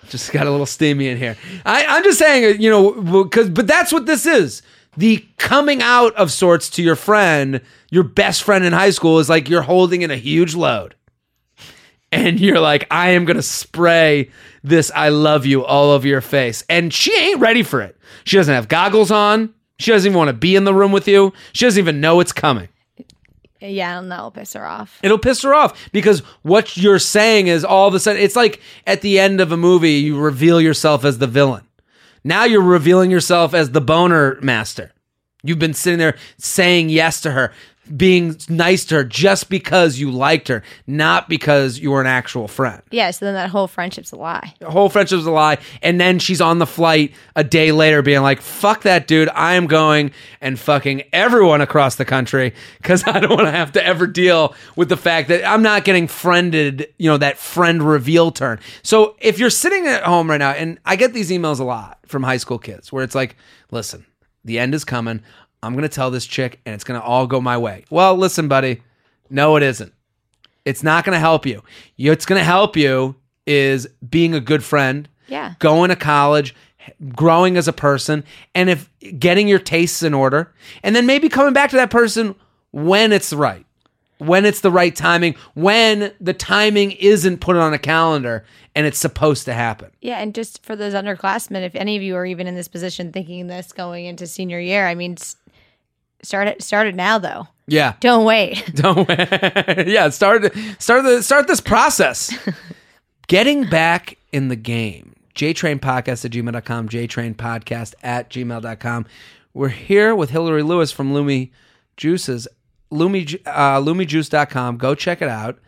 B: just got a little steamy in here. I, I'm just saying, uh, you know, because but that's what this is. The coming out of sorts to your friend, your best friend in high school, is like you're holding in a huge load, and you're like, I am gonna spray this "I love you" all over your face, and she ain't ready for it. She doesn't have goggles on. She doesn't even want to be in the room with you. She doesn't even know it's coming.
D: Yeah, and that'll piss her off.
B: It'll piss her off because what you're saying is all of a sudden it's like at the end of a movie you reveal yourself as the villain. Now you're revealing yourself as the boner master. You've been sitting there saying yes to her. Being nice to her just because you liked her, not because you were an actual friend.
D: Yeah, so then that whole friendship's a lie.
B: The whole friendship's a lie. And then she's on the flight a day later being like, fuck that dude. I am going and fucking everyone across the country because I don't want to have to ever deal with the fact that I'm not getting friended, you know, that friend reveal turn. So if you're sitting at home right now, and I get these emails a lot from high school kids where it's like, listen, the end is coming. I'm going to tell this chick and it's going to all go my way. Well, listen, buddy. No, it isn't. It's not going to help you. Going to help you is being a good friend,
D: Yeah.
B: going to college, growing as a person, and if getting your tastes in order, and then maybe coming back to that person when it's right, when it's the right timing, when the timing isn't put on a calendar and it's supposed to happen.
D: Yeah, and just for those underclassmen, if any of you are even in this position thinking this going into senior year, I mean, start it start it now though.
B: Yeah.
D: Don't wait.
B: Don't wait. yeah, start start the start this process. Getting back in the game. JTrainPodcast at gmail.com, JTrainPodcast at gmail.com. We're here with Hillary Lewis from Lumi Juices. Lumi, uh, LumiJuice.com. Go check it out.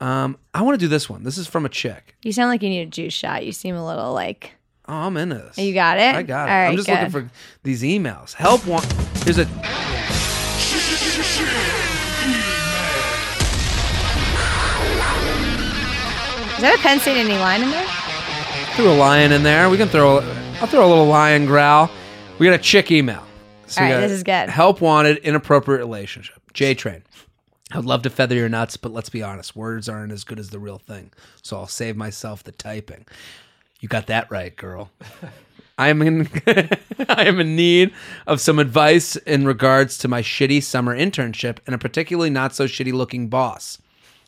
B: Um, I want to do this one. This is from a chick.
D: You sound like you need a juice shot. You seem a little like
B: This.
D: you got it.
B: I got it.
D: Right,
B: I'm just
D: good.
B: looking for these emails. Help one. Here's a.
D: Is that a Penn State any line in there?
B: Threw a lion in there. We can throw. I'll throw a little lion growl. We got a chick email. So
D: All right, this is good.
B: Help wanted, inappropriate relationship. J Train. I'd love to feather your nuts, but let's be honest, words aren't as good as the real thing. So I'll save myself the typing. You got that right, girl. I am in I am in need of some advice in regards to my shitty summer internship and a particularly not so shitty looking boss.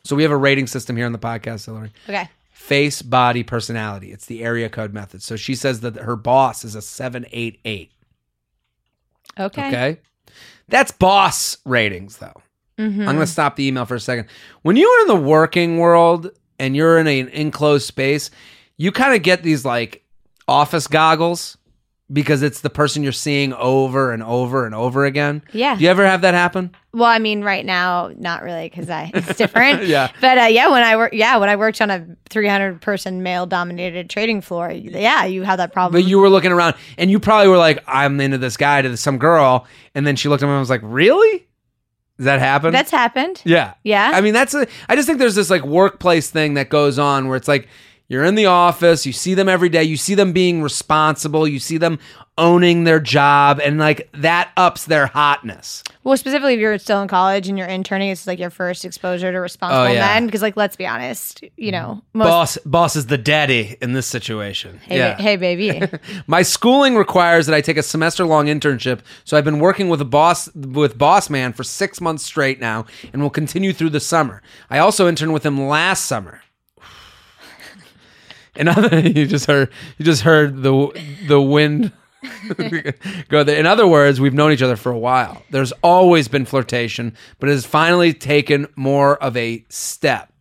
B: So we have a rating system here on the podcast, Hillary
D: Okay.
B: face, body, personality. It's the area code method. So she says that her boss is a 788.
D: Okay.
B: Okay. That's boss ratings, though.
D: Mm-hmm.
B: I'm going to stop the email for a second. When you're in the working world and you're in an enclosed space, you kind of get these like office goggles because it's the person you're seeing over and over and over again.
D: Yeah.
B: Do you ever have that happen?
D: Well, I mean, right now, not really, because I it's different.
B: Yeah.
D: But uh, yeah, when I work, yeah, when I worked on a 300 person male dominated trading floor, yeah, you have that problem.
B: But you were looking around and you probably were like, I'm into this guy to some girl. And then she looked at me and was like, Really? Does that happen?
D: That's happened.
B: Yeah.
D: Yeah?
B: I mean, that's a, I just think there's this like workplace thing that goes on where it's like you're in the office, you see them every day, you see them being responsible, you see them owning their job, and like that ups their hotness.
D: Well, specifically if you're still in college and you're interning, it's like your first exposure to responsible
B: Oh, yeah.
D: men. Because, like, let's be honest, you know, most.
B: Boss, boss is the daddy in this situation.
D: Hey,
B: yeah.
D: ba- hey, baby.
B: My schooling requires that I take a semester long internship, so I've been working with a boss with Boss Man for six months straight now, and will continue through the summer. I also interned with him last summer. In other, you just heard you just heard the the wind go there. In other words, we've known each other for a while. There's always been flirtation, but it has finally taken more of a step.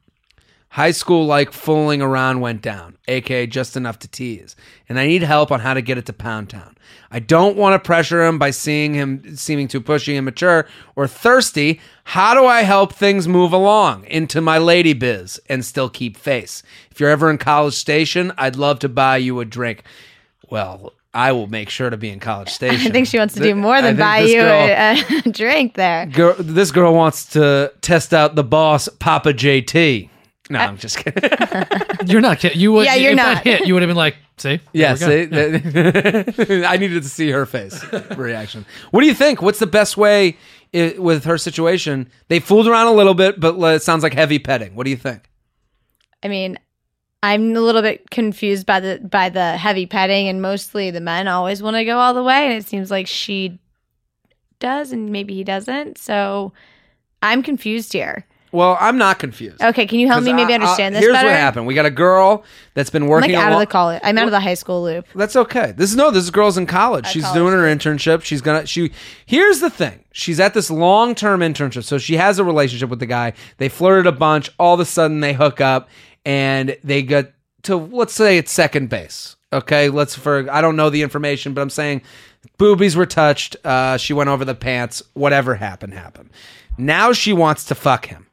B: High school like fooling around went down, aka just enough to tease. And I need help on how to get it to Pound Town. I don't want to pressure him by seeing him seeming too pushy, and mature or thirsty. How do I help things move along into my lady biz and still keep face? If you're ever in College Station, I'd love to buy you a drink. Well, I will make sure to be in College Station.
D: I think she wants to do more than buy you
B: girl-
D: a, a drink there.
B: girl, this girl wants to test out the boss, Papa JT. No, uh, I'm just kidding.
C: You're not kidding. You would.
D: Yeah, you're
C: if
D: not.
C: that hit, you would have been like, "See,
B: yeah,
C: there we go.
B: see, I needed to see her face reaction. What do you think? What's the best way i- with her situation? They fooled around a little bit, but uh, it sounds like heavy petting. What do you think?
D: I mean, I'm a little bit confused by the by the heavy petting, and mostly the men always want to go all the way, and it seems like she does, and maybe he doesn't. So I'm confused here.
B: Well, I'm not confused.
D: Okay, can you help me maybe
B: I- I-
D: understand this
B: Here's
D: better?
B: what happened. We got a girl that's been
D: I'm
B: working
D: like out of the college. I'm out of the high school loop.
B: That's okay. This is no. This girl's in college. She's
D: college.
B: doing her internship. She's gonna. She. Here's the thing. She's at this long term internship. So she has a relationship with the guy. They flirted a bunch. All of a sudden they hook up and they get to let's say it's second base. Okay. Let's for I don't know the information, but I'm saying boobies were touched. Uh, she went over the pants. Whatever happened happened. Now she wants to fuck him.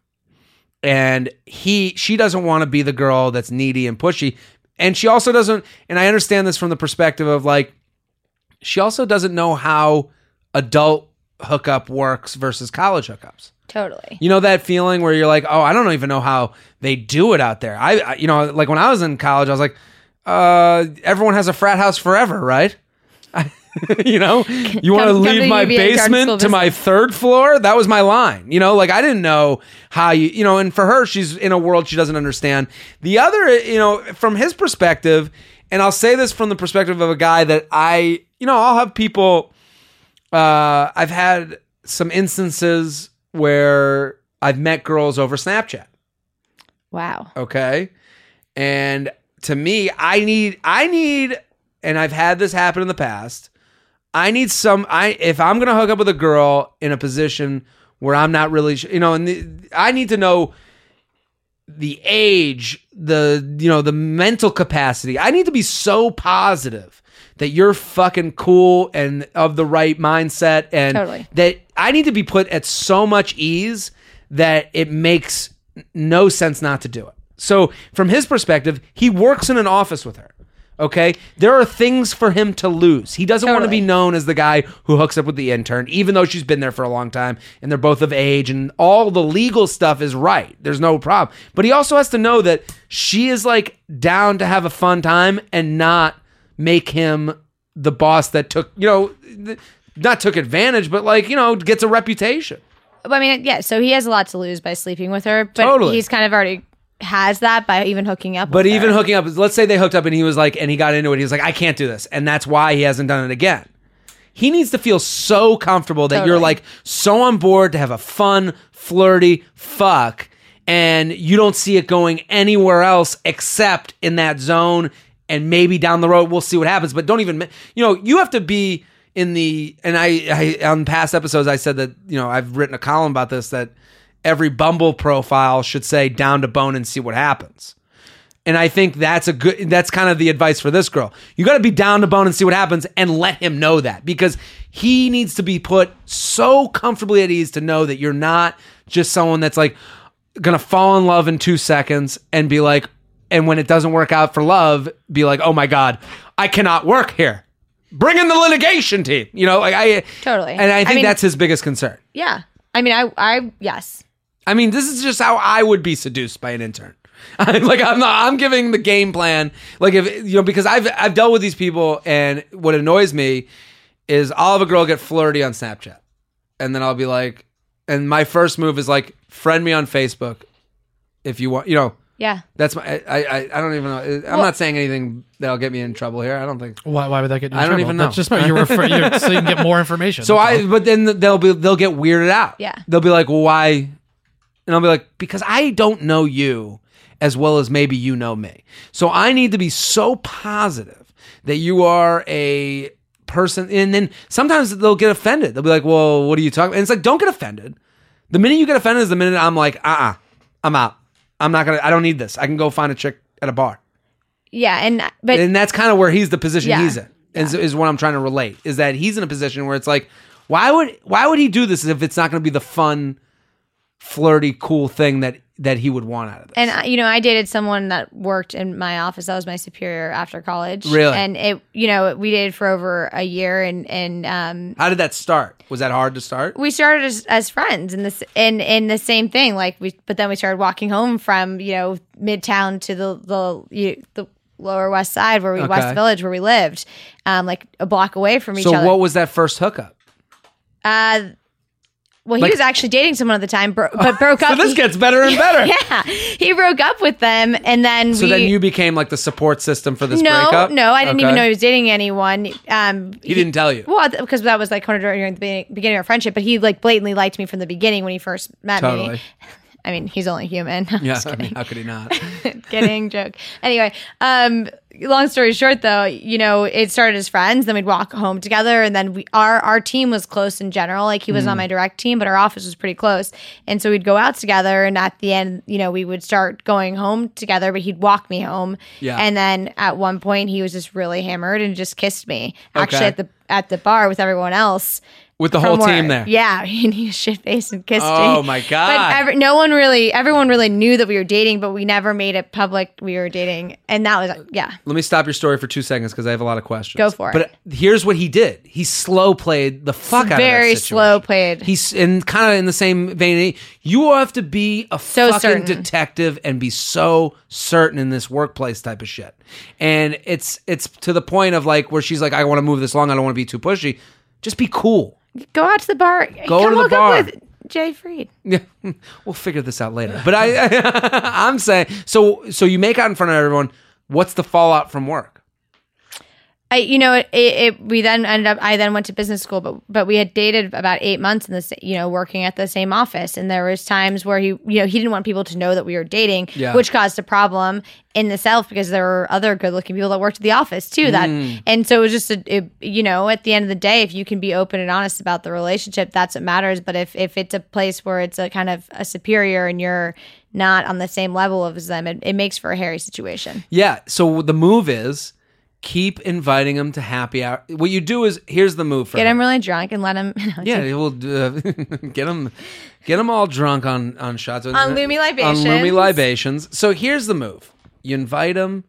B: And he she doesn't want to be the girl that's needy and pushy. And she also doesn't and I understand this from the perspective of like she also doesn't know how adult hookup works versus college hookups.
D: Totally.
B: You know that feeling where you're like, oh, I don't even know how they do it out there. I, I you know, like when I was in college, I was like, uh, everyone has a frat house forever, right? you know, you want to leave my
D: UVA
B: basement to my third floor? That was my line. You know, like I didn't know how you, you know, and for her, she's in a world she doesn't understand. The other, you know, from his perspective, and I'll say this from the perspective of a guy that I, you know, I'll have people, uh, I've had some instances where I've met girls over Snapchat.
D: Wow.
B: Okay. And to me, I need, I need, and I've had this happen in the past. I need some, I, if I'm going to hook up with a girl in a position where I'm not really, su- you know, and the, I need to know the age, the, you know, the mental capacity. I need to be so positive that you're fucking cool and of the right mindset and
D: Totally.
B: that I need to be put at so much ease that it makes no sense not to do it. So, from his perspective, he works in an office with her. Okay, there are things for him to lose. He doesn't want to be known as the guy who hooks up with the intern, even though she's been there for a long time and they're both of age and all the legal stuff is right. There's no problem. But he also has to know that she is like down to have a fun time and not make him the boss that took, you know, th- not took advantage, but like, you know, gets a reputation.
D: I mean, yeah. So he has a lot to lose by sleeping with her, but
B: Totally.
D: he's kind of already has that by even hooking up.
B: But even
D: her.
B: hooking up, let's say they hooked up and he was like, and he got into it, he was like, I can't do this. And that's why he hasn't done it again. He needs to feel so comfortable that you're like so on board to have a fun, flirty fuck, and you don't see it going anywhere else except in that zone. And maybe down the road, we'll see what happens. But don't even, you know, you have to be in the, and I, I, on past episodes, I said that, you know, I've written a column about this that every Bumble profile should say down to bone and see what happens. And I think that's a good that's kind of the advice for this girl. You got to be down to bone and see what happens and let him know that because he needs to be put so comfortably at ease to know that you're not just someone that's like going to fall in love in 2 seconds and be like and when it doesn't work out for love be like, "Oh my god, I cannot work here." Bring in the litigation team. You know, like I
D: Totally.
B: And I
D: I
B: think
D: mean-
B: that's his biggest concern.
D: yeah. I mean, I, I, yes.
B: I mean, this is just how I would be seduced by an intern. like I'm not. I'm giving the game plan. Like if you know, because I've I've dealt with these people, and what annoys me is I'll have a girl get flirty on Snapchat, and then I'll be like, and my first move is like, friend me on Facebook, if you want. You know,
D: Yeah.
B: that's my. I I, I don't even know. I'm
D: Well-
B: not saying anything that'll get me in trouble here. I don't think.
C: Why, why would that get you in trouble?
B: I don't
C: trouble?
B: even
C: That's
B: know.
C: just about you refer, you, so you can get more information.
B: So I,
C: all.
B: but then they'll be they'll get weirded out.
D: Yeah.
B: they'll be like, well, why? And I'll be like, because I don't know you as well as maybe you know me. So I need to be so positive that you are a person. And then sometimes they'll get offended. They'll be like, well, what are you talking? And it's like, don't get offended. The minute you get offended is the minute I'm like, uh, uh-uh, I'm out. I'm not gonna. I don't need this. I can go find a chick at a bar.
D: Yeah. And, but
B: and that's kind of where he's the position
D: Yeah.
B: he's in is, is what i'm trying to relate is that he's in a position where it's like why would why would he do this if it's not going to be the fun flirty cool thing that that he would want out of this
D: And uh, you know, I dated someone that worked in my office. That was my superior after college.
B: Really?
D: And it, you know, we dated for over a year, and and um,
B: how did that start was that hard to start
D: we started as, as friends, and this and in the same thing. Like we, but then we started walking home from you know Midtown to the the you, the Lower West Side, where we
B: Okay.
D: West Village, where we lived, um, like a block away from each
B: so
D: other.
B: So what was that first hookup
D: uh, well, he
B: Like-
D: was actually dating someone at the time, bro- but broke up.
B: so this gets better and better
D: yeah, he broke up with them, and then
B: so
D: we.
B: then you became like the support system for this
D: no,
B: breakup
D: no, I didn't even know he was dating anyone. Um,
B: he didn't tell you
D: Well, because that was like kind of during the beginning, beginning of our friendship, but he like blatantly liked me from the beginning when he first met
B: totally
D: me. I mean, he's only human. I'm
B: yeah I mean, how could he not
D: kidding, joke. Anyway, um, long story short, though, you know, it started as friends. Then we'd walk home together, and then we our our team was close in general. Like he was
B: Mm.
D: on my direct team, but our office was pretty close, and so we'd go out together. And at the end, you know, we would start going home together. But he'd walk me home,
B: Yeah.
D: And then at one point, he was just really hammered and just kissed me, actually
B: Okay.
D: at the at the bar with everyone else.
B: With the whole team there.
D: Yeah, and he shit faced and kissed me.
B: Oh,
D: me.
B: my
D: But
B: God.
D: every, no one really, everyone really knew that we were dating, but we never made it public we were dating, and that was yeah.
B: Let me stop your story for two seconds because I have a lot of questions.
D: Go for it.
B: But here's what he did: he slow played the fuck out of
D: Very
B: that situation.
D: slow played.
B: He's in kind of in the same vein. You have to be a
D: So
B: fucking
D: certain.
B: detective and be so certain in this workplace type of shit. And it's it's to the point of like where she's like, I want to move this along. I don't want to be too pushy. Just be cool.
D: Go out to the bar.
B: Go
D: Come
B: to the bar.
D: with Jay Freed.
B: Yeah, we'll figure this out later. But I, I'm saying, so so you make out in front of everyone. What's the fallout from work?
D: I, you know, it, it. We then ended up. I then went to business school, but but we had dated about eight months in this, you know, working at the same office, and there was times where he, you know, he didn't want people to know that we were dating,
B: Yeah.
D: which caused a problem in the South because there were other good-looking people that worked at the office too. That,
B: Mm.
D: and so it was just a, it, you know, at the end of the day, if you can be open and honest about the relationship, that's what matters. But if if it's a place where it's a kind of a superior and you're not on the same level as them, it, it makes for a hairy situation.
B: Yeah. So the move is keep inviting them to happy hour. What you do is here's the move for
D: Get
B: him.
D: him really drunk and let him.
B: Yeah, we'll uh, get them, get them all drunk on on shots
D: On Lumi libations. On.
B: Lumi libations. So here's the move: you invite them.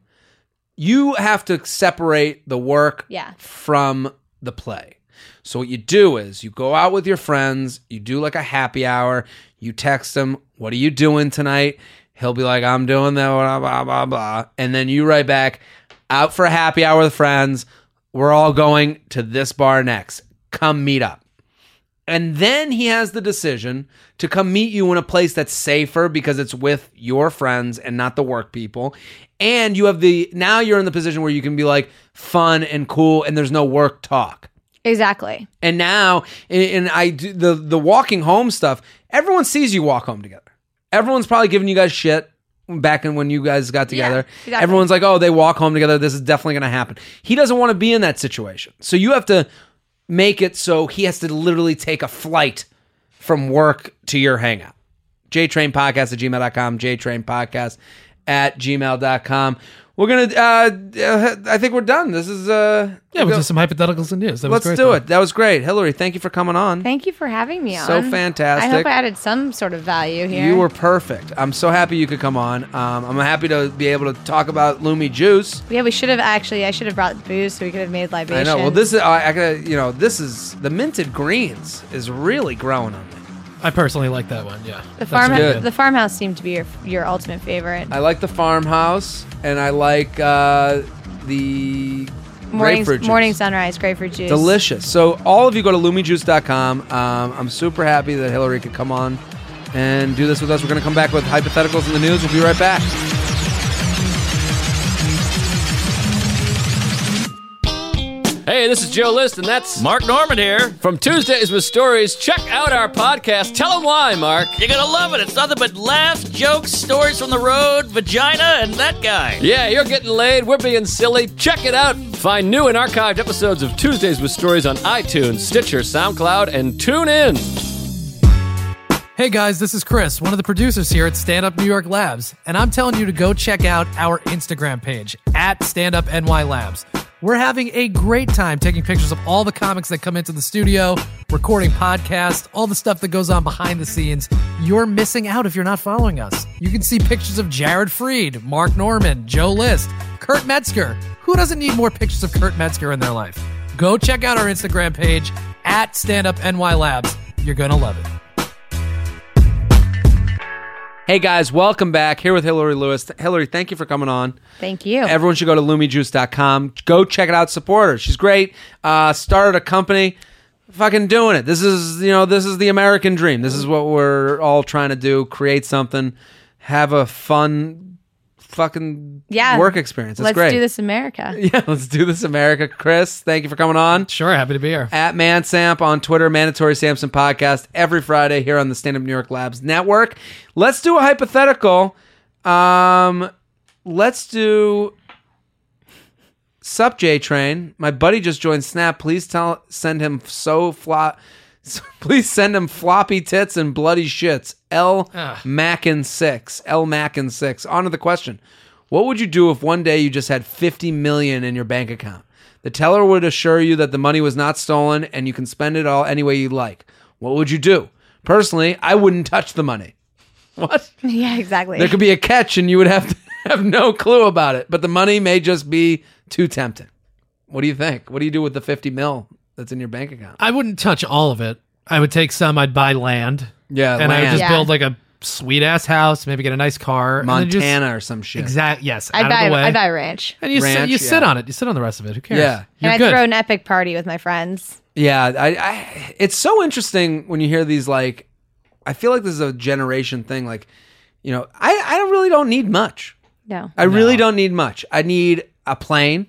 B: You have to separate the work
D: Yeah.
B: from the play. So what you do is you go out with your friends. You do like a happy hour. You text them, "What are you doing tonight?" He'll be like, "I'm doing that." Blah blah blah blah. And then you write back, "Out for a happy hour with friends. We're all going to this bar next. Come meet up." And then he has the decision to come meet you in a place that's safer because it's with your friends and not the work people. And you have the now you're in the position where you can be like fun and cool and there's no work talk.
D: Exactly.
B: And now and I do the the walking home stuff, everyone sees you walk home together. Everyone's probably giving you guys shit back in when you guys got together.
D: exactly.
B: Everyone's like, "Oh, they walk home together. This is definitely going to happen." He doesn't want to be in that situation. So you have to make it so he has to literally take a flight from work to your hangout. JTrain Podcast at gmail.com, JTrain Podcast at gmail.com. We're going to, uh, I think we're done. This is, uh,
C: Yeah, we'll do some hypotheticals and news. That
B: let's
C: great,
B: do
C: though.
B: it. That was great. Hillary, thank you for coming on.
D: Thank you for having me on.
B: So fantastic.
D: I hope I added some sort of value here.
B: You were perfect. I'm so happy you could come on. Um, I'm happy to be able to talk about Lumi Juice.
D: Yeah, we should have actually. I should have brought booze so we could have made libation.
B: I
D: libations.
B: know. Well, this is I, I gotta, you know, this is the minted greens is really growing on me.
C: I personally like that one. Yeah,
D: the
C: That's
D: farm.
B: good.
D: The farmhouse seemed to be your your ultimate favorite.
B: I like the farmhouse, and I like uh, the
D: morning
B: grapefruit juice.
D: morning sunrise grapefruit juice.
B: Delicious. So all of you go to lumijuice.com. Um, I'm super happy that Hillary could come on and do this with us. We're going to come back with hypotheticals in the news. We'll be right back.
E: Hey, this is Joe List, and that's
F: Mark Norman here.
E: from Tuesdays with Stories. Check out our podcast. Tell them why, Mark.
F: You're gonna love it. It's nothing but laughs, jokes, stories from the road, vagina, and that guy.
E: Yeah, you're getting laid. We're being silly. Check it out. Find new and archived episodes of Tuesdays with Stories on iTunes, Stitcher, SoundCloud, and tune in.
C: Hey guys, this is Chris, one of the producers here at Stand Up New York Labs, and I'm telling you to go check out our Instagram page at Stand Up NY Labs. We're having a great time taking pictures of all the comics that come into the studio, recording podcasts, all the stuff that goes on behind the scenes. You're missing out if you're not following us. You can see pictures of Jared Freed, Mark Norman, Joe List, Kurt Metzger. Who doesn't need more pictures of Kurt Metzger in their life? Go check out our Instagram page at Stand Up NY Labs. You're gonna love it.
B: Hey guys, welcome back. Here with Hillary Lewis. Hillary, thank you for coming on.
D: Thank you.
B: Everyone should go to lumijuice.com. Go check it out. Support her. She's great. Uh, started a company. Fucking doing it. This is, you know, this is the American dream. This is what we're all trying to do. Create something. Have a fun fucking
D: yeah.
B: work experience. It's
D: Let's
B: great.
D: do this, America.
B: Yeah, let's do this, America. Chris, thank you for coming on.
C: Sure, happy to be here.
B: At Mansamp on Twitter, Mandatory Samson Podcast every Friday here on the Stand Up New York Labs Network. Let's do a hypothetical. Um, let's do Sup J Train. My buddy just joined Snap. Please tell send him so flop. Please send him floppy tits and bloody shits. L
C: Ah.
B: Mackin six. L Mackin six. On to the question. What would you do if one day you just had fifty million in your bank account? The teller would assure you that the money was not stolen and you can spend it all any way you like. What would you do? Personally, I wouldn't touch the money. What?
D: Yeah, exactly.
B: There could be a catch and you would have to have no clue about it, but the money may just be too tempting. What do you think? What do you do with the 50 mil that's in your bank account?
C: I wouldn't touch all of it. I would take some. I'd buy land.
B: Yeah,
C: and I would
B: land.
C: just
D: Yeah.
C: build like a sweet ass house. Maybe get a nice car. and then just-
B: Montana or some shit.
C: Exact. Yes.
D: I'd
C: out
D: buy,
C: of the way.
D: I'd buy a ranch.
C: and you sit,
B: Ranch,
C: you sit
B: yeah.
C: on it. You sit on the rest of it. Who cares?
B: Yeah.
C: You're
D: and I'd
C: good.
D: throw an epic party with my friends.
B: Yeah, I, I it's so interesting when you hear these like I feel like this is a generation thing like you know, I I don't really don't need much.
D: No.
B: I really don't need much. I need a plane,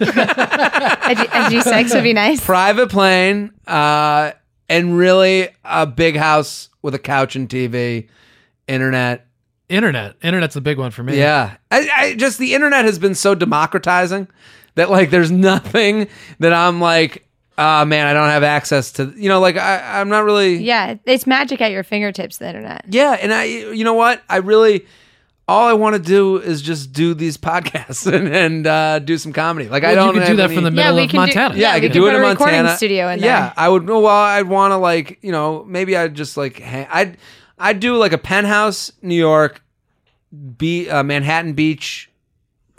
D: A, G- a G6 would be nice.
B: private plane, uh and really a big house with a couch and TV, internet.
C: Internet. Internet's a big one for me.
B: Yeah. I, I just the internet has been so democratizing that like there's nothing that I'm like oh man, I don't have access to you know, like I, I'm not really
D: Yeah, it's magic at your fingertips, the internet.
B: Yeah, and I, you know what? I really, all I want to do is just do these podcasts and, and uh, do some comedy. Like I don't.
C: you could do that
B: any-
C: from the middle
D: we
C: of
D: can do-
C: Montana.
B: Yeah, I
D: we
B: could
D: can
B: do it in
D: a recording
B: Montana.
D: studio in
B: Yeah,
D: there.
B: I would. Well, I'd want to like you know maybe I'd just like hang, I'd I'd do like a penthouse, New York, be uh, Manhattan Beach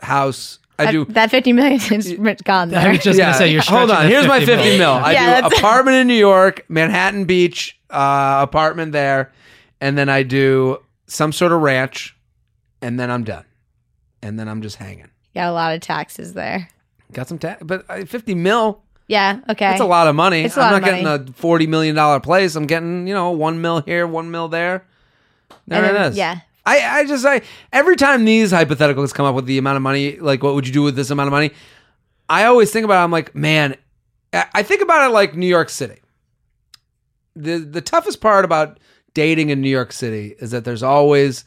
B: house. I do.
D: That, that 50 million is gone there.
C: I was just
B: yeah.
C: gonna say you're
B: Hold on.
C: that
B: Here's my 50
C: mil.
B: mil. I
D: Yeah,
B: do
D: that's-
B: apartment in New York, Manhattan Beach, uh, apartment there, and then I do some sort of ranch, and then I'm done, and then I'm just hanging.
D: Got a lot of taxes there.
B: Got some tax, but uh, 50 mil.
D: Yeah, okay.
B: That's a lot of money.
D: It's a
B: I'm
D: lot
B: not
D: of
B: getting a 40 million dollar place. I'm getting you know one mil here, one mil there. There
D: And
B: it
D: then-
B: is.
D: yeah.
B: I, I just I every time these hypotheticals come up with the amount of money, like what would you do with this amount of money? I always think about it, I'm like, man, I I think about it like New York City. The the toughest part about dating in New York City is that there's always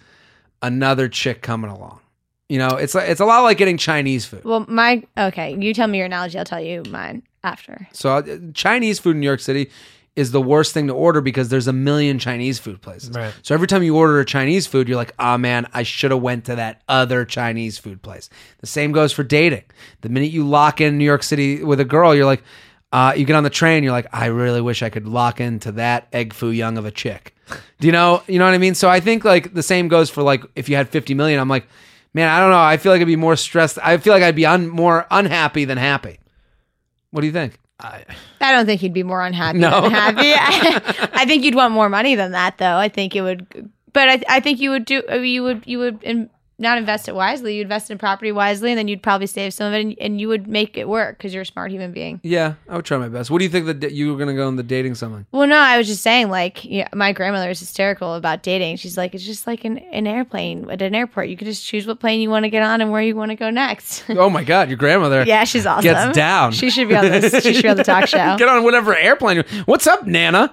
B: another chick coming along. You know, it's like it's a lot like getting Chinese food.
D: Well, my okay. You tell me your analogy. I'll tell you mine after.
B: So uh, Chinese food in New York City is the worst thing to order because there's a million Chinese food places.
C: Right.
B: So every time you order a Chinese food, you're like, "Oh man, I should have went to that other Chinese food place." The same goes for dating. The minute you lock in New York City with a girl, you're like, uh, you get on the train, you're like, "I really wish I could lock into that egg foo young of a chick." Do you know? You know what I mean? So I think like the same goes for like if you had 50 million, I'm like, man, I don't know. I feel like I'd be more stressed. I feel like I'd be un- more unhappy than happy. What do you think?
D: I don't think you'd be more unhappy
B: No.
D: than happy. I, think you'd want more money than that, though. I think it would, but I, I think you would do. You would you would in, not invest it wisely. You invest in property wisely, and then you'd probably save some of it, and, and you would make it work because you're a smart human being.
B: Yeah, I would try my best. What do you think that you were going to go on the dating someone?
D: Well, no, I was just saying, like, yeah, my grandmother is hysterical about dating. She's like, it's just like an, an airplane at an airport. You can just choose what plane you want to get on and where you want to go next.
B: Oh my God, your grandmother.
D: yeah, she's awesome.
B: Gets down.
D: She should be on this. She should be on the talk show.
B: Get on whatever airplane. you- What's up, Nana?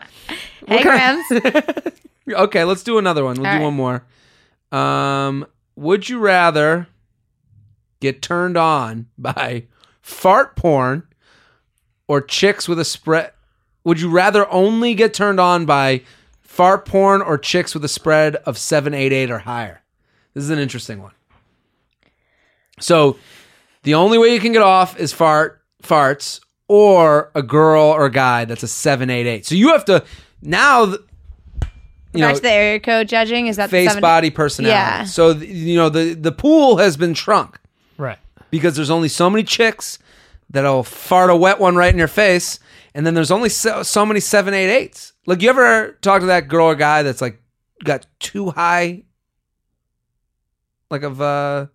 D: hey, Grams.
B: Okay, let's do another one. We'll
D: All
B: do
D: right.
B: one more. Um, would you rather get turned on by fart porn or chicks with a spread? Would you rather only get turned on by fart porn or chicks with a spread of seven eight eight or higher? This is an interesting one. So, the only way you can get off is fart farts or a girl or a guy that's a seven eight eight. So you have to now. Th- You
D: Back
B: know,
D: to the area code judging. Is that the
B: face,
D: seven-
B: body, personality.
D: Yeah.
B: So th- you know the the pool has been shrunk
C: Right.
B: because there's only so many chicks that'll fart a wet one right in your face, and then there's only so, so many seven eight eights. Like you ever talk to that girl or guy that's like got too high, like of uh,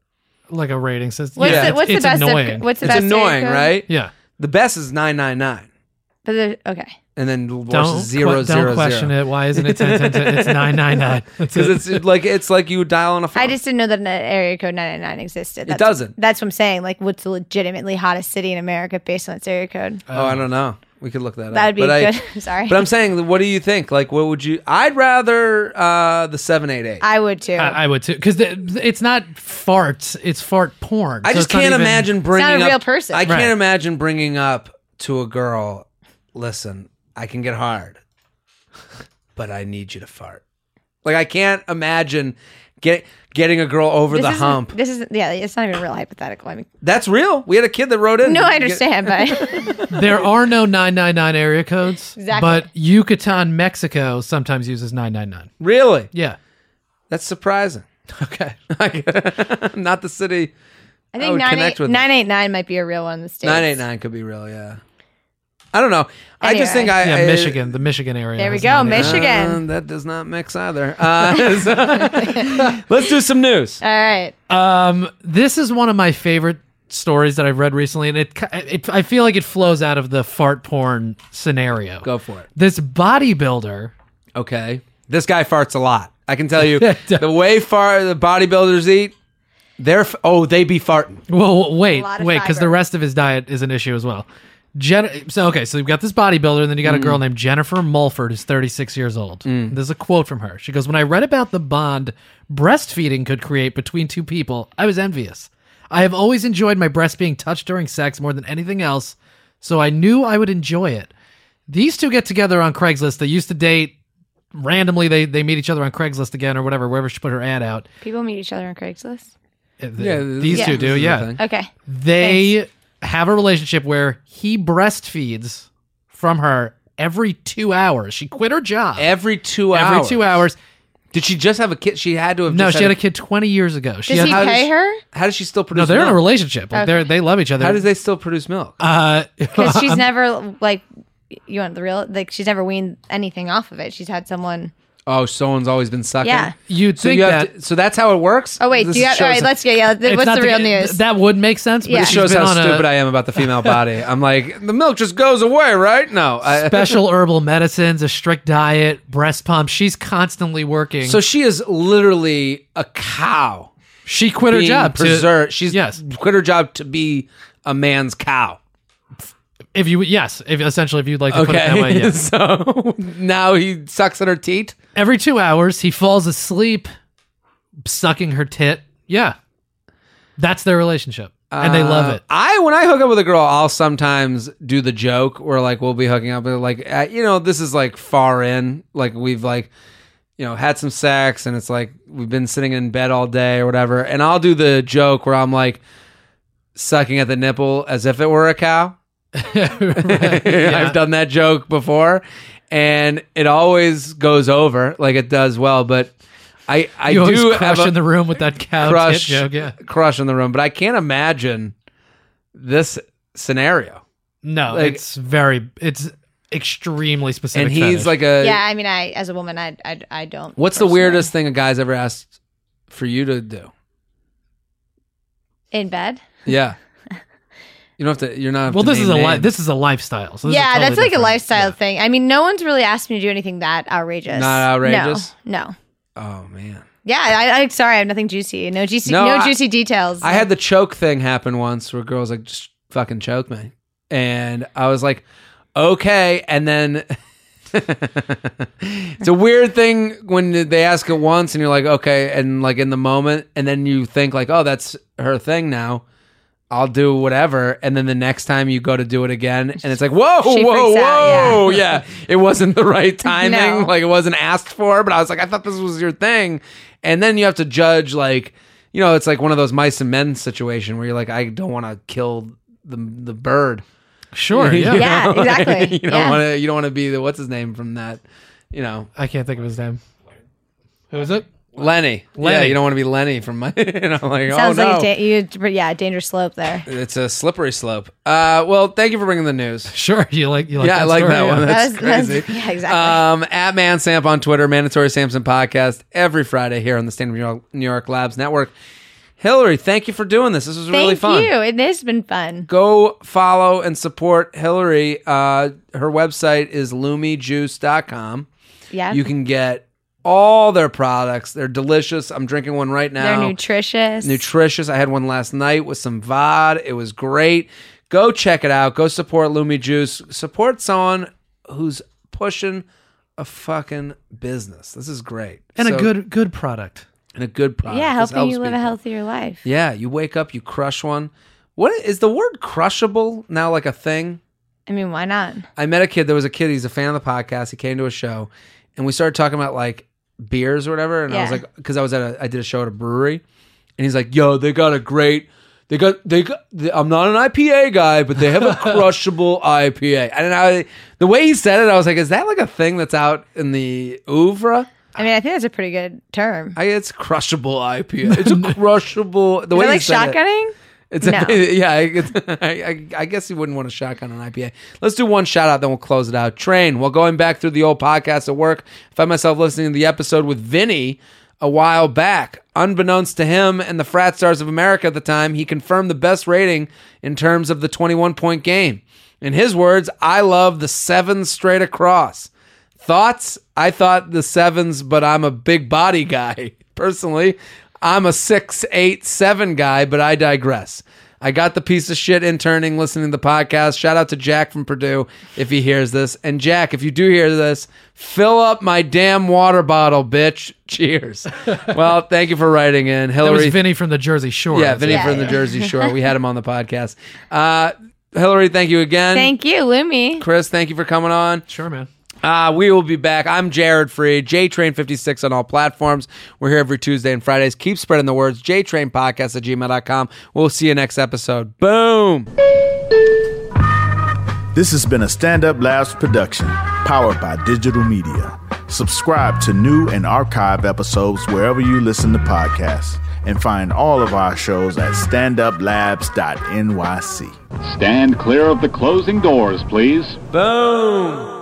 C: Like a rating system.
D: What's
B: Yeah.
D: the what's
C: it's
D: the best?
C: annoying.
D: Of, what's the
B: it's
D: best? area
B: annoying,
D: code?
B: right?
C: yeah.
B: The best is nine nine nine,
D: But the, okay.
B: And then the
C: Don't,
B: zero
C: que-
B: zero
C: don't question
B: zero.
C: it. Why isn't it 10, 10, 10? It's 999.
B: Because it's like it's like you dial on a phone.
D: I just didn't know that an area code 999 existed. That's,
B: doesn't.
D: That's what I'm saying. Like, what's the legitimately hottest city in America based on its area code?
B: oh, I don't know. We could look that up.
D: That would be
B: But I-
D: good. Sorry.
B: But I'm saying, what do you think? Like, what would you? I'd rather uh, the seven eight eight.
D: I would too.
C: I, I would too, because it's not farts; it's fart porn.
B: I
C: So
B: just can't
C: even-
B: imagine bringing Not
D: a
B: up
D: real person.
B: I can't imagine bringing up to a girl. Listen, I can get hard, but I need you to fart. Like I can't imagine Get getting a girl over
D: This
B: the hump.
D: This is yeah. It's not even real hypothetical. I mean,
B: That's real. We had a kid that wrote in.
D: no, I
B: Get-
D: understand, but
C: There are no 999 area codes,
D: Exactly.
C: but Yucatan, Mexico sometimes uses 999.
B: Really?
C: Yeah.
B: That's surprising.
C: Okay.
B: Not the city.
D: I
B: I
D: think
B: would
D: nine
B: connect
D: eight
B: it.
D: nine eight nine might be a real one in the states.
B: Nine eight nine could be real. Yeah. I don't know. I just think
D: Anyway.
B: I
C: Yeah,
B: I-
C: Michigan, the Michigan area.
D: There we
C: has
D: go,
C: 999.
D: Michigan.
B: Uh, that does not mix either. Uh, so- let's do some news.
D: All right.
C: Um, this is one of my favorite stories that I've read recently, and it, it I feel like it flows out of the fart porn scenario.
B: Go for it.
C: This bodybuilder,
B: Okay. This guy farts a lot. I can tell you the way far the bodybuilders eat. They're f- oh they be farting.
C: well, wait,
D: lot of
C: wait, because the
D: fiber.
C: rest of his diet is an issue as well. Jen- so okay, so you've got this bodybuilder, and then you got a
B: Mm.
C: girl named Jennifer Mulford, who's 36 years old. There's a quote from her. She goes, "When I read about the bond breastfeeding could create between two people, I was envious. I have always enjoyed my breast being touched during sex more than anything else, so I knew I would enjoy it. These two get together on Craigslist. They used to date." Randomly, they, they meet each other on Craigslist again or whatever, wherever she put her ad out.
D: People meet each other on Craigslist.
C: Uh,
B: Yeah,
C: these
D: Yeah.
C: two do,
B: This is the
C: yeah.
D: Okay.
C: They have a relationship where he breastfeeds from her every two hours. She quit her job
B: Every two
C: every
B: hours.
C: two hours.
B: Did she just have a kid? She had to have.
C: No,
B: just
C: she had a kid 20 years ago. She
D: Does
C: had,
D: he
B: how does
D: pay
B: she-
D: her?
B: How does she still produce? Milk?
C: No, they're in a
B: milk?
C: relationship. Like, they're, they love each other.
B: How does they still produce milk?
C: Uh,
D: Because she's never like you want the real like she's never weaned anything off of it. She's had someone.
B: Oh, someone's always been sucking.
D: Yeah.
C: you'd
B: So
C: think
B: you have
C: that.
B: to, so that's how it works.
D: Oh wait,
B: This
D: do you have,
B: shows
D: all right, let's get yeah. th-
C: it's
D: What's
C: not
D: the real news?
C: That would make sense. But
D: Yeah.
B: This
C: she's
B: shows
C: been
B: how
C: on
B: stupid I am about the female body. I'm like, the milk just goes away, right? No. I,
C: Special herbal medicines, a strict diet, breast pump. She's constantly working.
B: so she is literally a cow.
C: she quit her
B: being
C: job. to-
B: preserved. She's
C: yes.
B: quit her job to be a man's cow.
C: If you yes, if essentially if you'd like to put it that way,
B: Okay.
C: yes.
B: so now he sucks at her teat.
C: Every two hours, he falls asleep, sucking her tit. Yeah, that's their relationship, and they love
B: Uh,
C: it.
B: I when I hook up with a girl, I'll sometimes do the joke where like we'll be hooking up, but like uh, you know, this is like far in, like we've like you know had some sex, and it's like we've been sitting in bed all day or whatever, and I'll do the joke where I'm like sucking at the nipple as if it were a cow. I've done that joke before, and it always goes over like it does well, but. I, I
C: You always
B: do have
C: crush
B: a-
C: in the room with that cow
B: crush,
C: tit joke. Yeah,
B: crush in the room, but I can't imagine this scenario.
C: no,
B: Like-
C: it's very, it's extremely specific.
B: And he's
C: fetish.
B: like a.
D: yeah, I mean, I as a woman, I I, I don't.
B: What's the weirdest thing a guy's ever asked for you to do?
D: in bed?
B: Yeah. You don't have to. You're not.
C: well, this is a li- this is a lifestyle. So this is
D: yeah,
C: totally
D: that's like a lifestyle
C: Yeah.
D: thing. I mean, no one's really asked me to do anything that outrageous.
B: Not outrageous?
D: No, no.
B: Oh man.
D: Yeah, I, I sorry, I have nothing juicy. No juicy,
B: No,
D: no,
B: I-
D: juicy details.
B: I had the choke thing happen once, where girls like just fucking choke me, and I was like, okay, and then. it's a weird thing when they ask it once and you're like okay and like in the moment and then you think like oh that's her thing now I'll do whatever and then the next time you go to do it again and it's like whoa
D: She
B: whoa
D: freaks out,
B: whoa yeah it wasn't the right timing
D: No.
B: like it wasn't asked for but I was like I thought this was your thing and then you have to judge like you know it's like one of those mice and men situation where you're like I don't want to kill the the bird
C: Sure, yeah.
D: Yeah, exactly.
B: you don't
D: Yeah.
B: want to. You don't want to be the what's his name from that. You know,
C: I can't think of his name. Who is it?
B: Lenny.
C: Lenny.
B: Yeah, you don't want to be Lenny from my. You know, like
D: Sounds
B: oh no,
D: like a da- you, yeah, dangerous slope there.
B: it's a slippery slope. Uh, well, thank you for bringing the news.
C: Sure, you like you like
B: yeah,
C: that
B: I like
C: story,
B: that
C: yeah.
B: one. That's
D: That was-
B: crazy.
D: that's- yeah, exactly.
B: Um, at Man Samp on Twitter, Mandatory Samson podcast every Friday here on the Stand Up New York, New York Labs Network. Hillary, thank you for doing this. This was really fun.
D: Thank
B: fun.
D: you. It has been fun.
B: go follow and support Hillary. Uh, her website is lumijuice.com.
D: Yeah,
B: You can get all their products. They're delicious. I'm drinking one right now.
D: they're nutritious.
B: Nutritious. I had one last night with some VOD. It was great. Go check it out. Go support Lumi Juice. Support someone who's pushing a fucking business. This is great.
C: and
B: So-
C: a good good product.
B: and a good product.
D: yeah, helping you
B: helps
D: live a healthier life.
B: Yeah, you wake up, you crush one. What is the word crushable now like a thing?
D: I mean, why not?
B: I met a kid. There was a kid. He's a fan of the podcast. He came to a show, and we started talking about like beers or whatever, and I was
D: Yeah.
B: like, because I was at a, I did a show at a brewery, and he's like, "Yo, they got a great." They got they got. I'm not an IPA guy, but they have a crushable IPA. And I, the way he said it, I was like, "Is that like a thing that's out in the ouvre?"
D: I mean, I think that's a pretty good term.
B: I, it's crushable IPA. It's a crushable. The
D: Is
B: way
D: it
B: he
D: like
B: said it-
D: shotgunning?
B: It's
D: No.
B: a, yeah. It's, I, I, I guess you wouldn't want to shotgun an IPA. Let's do one shout out, then we'll close it out. Train. While going back through the old podcast at work, I found myself listening to the episode with Vinny a while back. Unbeknownst to him and the frat stars of America at the time, he confirmed the best rating in terms of the 21 point game. In his words, I love the seven straight across. Thoughts? I thought the sevens, but I'm a big body guy. Personally, I'm a six, eight, seven guy, but I digress. I got the piece of shit interning listening to the podcast. Shout out to Jack from Purdue if he hears this. And Jack, if you do hear this, fill up my damn water bottle, bitch. Cheers. well, thank you for writing in.
C: That
B: Hillary.
C: was Vinny from the Jersey Shore.
B: yeah, Vinny
D: Yeah,
B: from the. Jersey Shore. We had him on the podcast. Uh, Hillary, thank you again.
D: Thank you, Lumi.
B: Chris, thank you for coming on.
C: Sure, man.
B: Uh, we will be back. I'm Jared Freed, JTrain56 on all platforms. We're here every Tuesday and Fridays. Keep spreading the words. JTrainPodcast at gmail.com. We'll see you next episode. Boom.
G: This has been a Stand Up Labs production, powered by digital media. Subscribe to new and archive episodes wherever you listen to podcasts, and find all of our shows at standuplabs.nyc.
H: Stand clear of the closing doors, please.
B: Boom.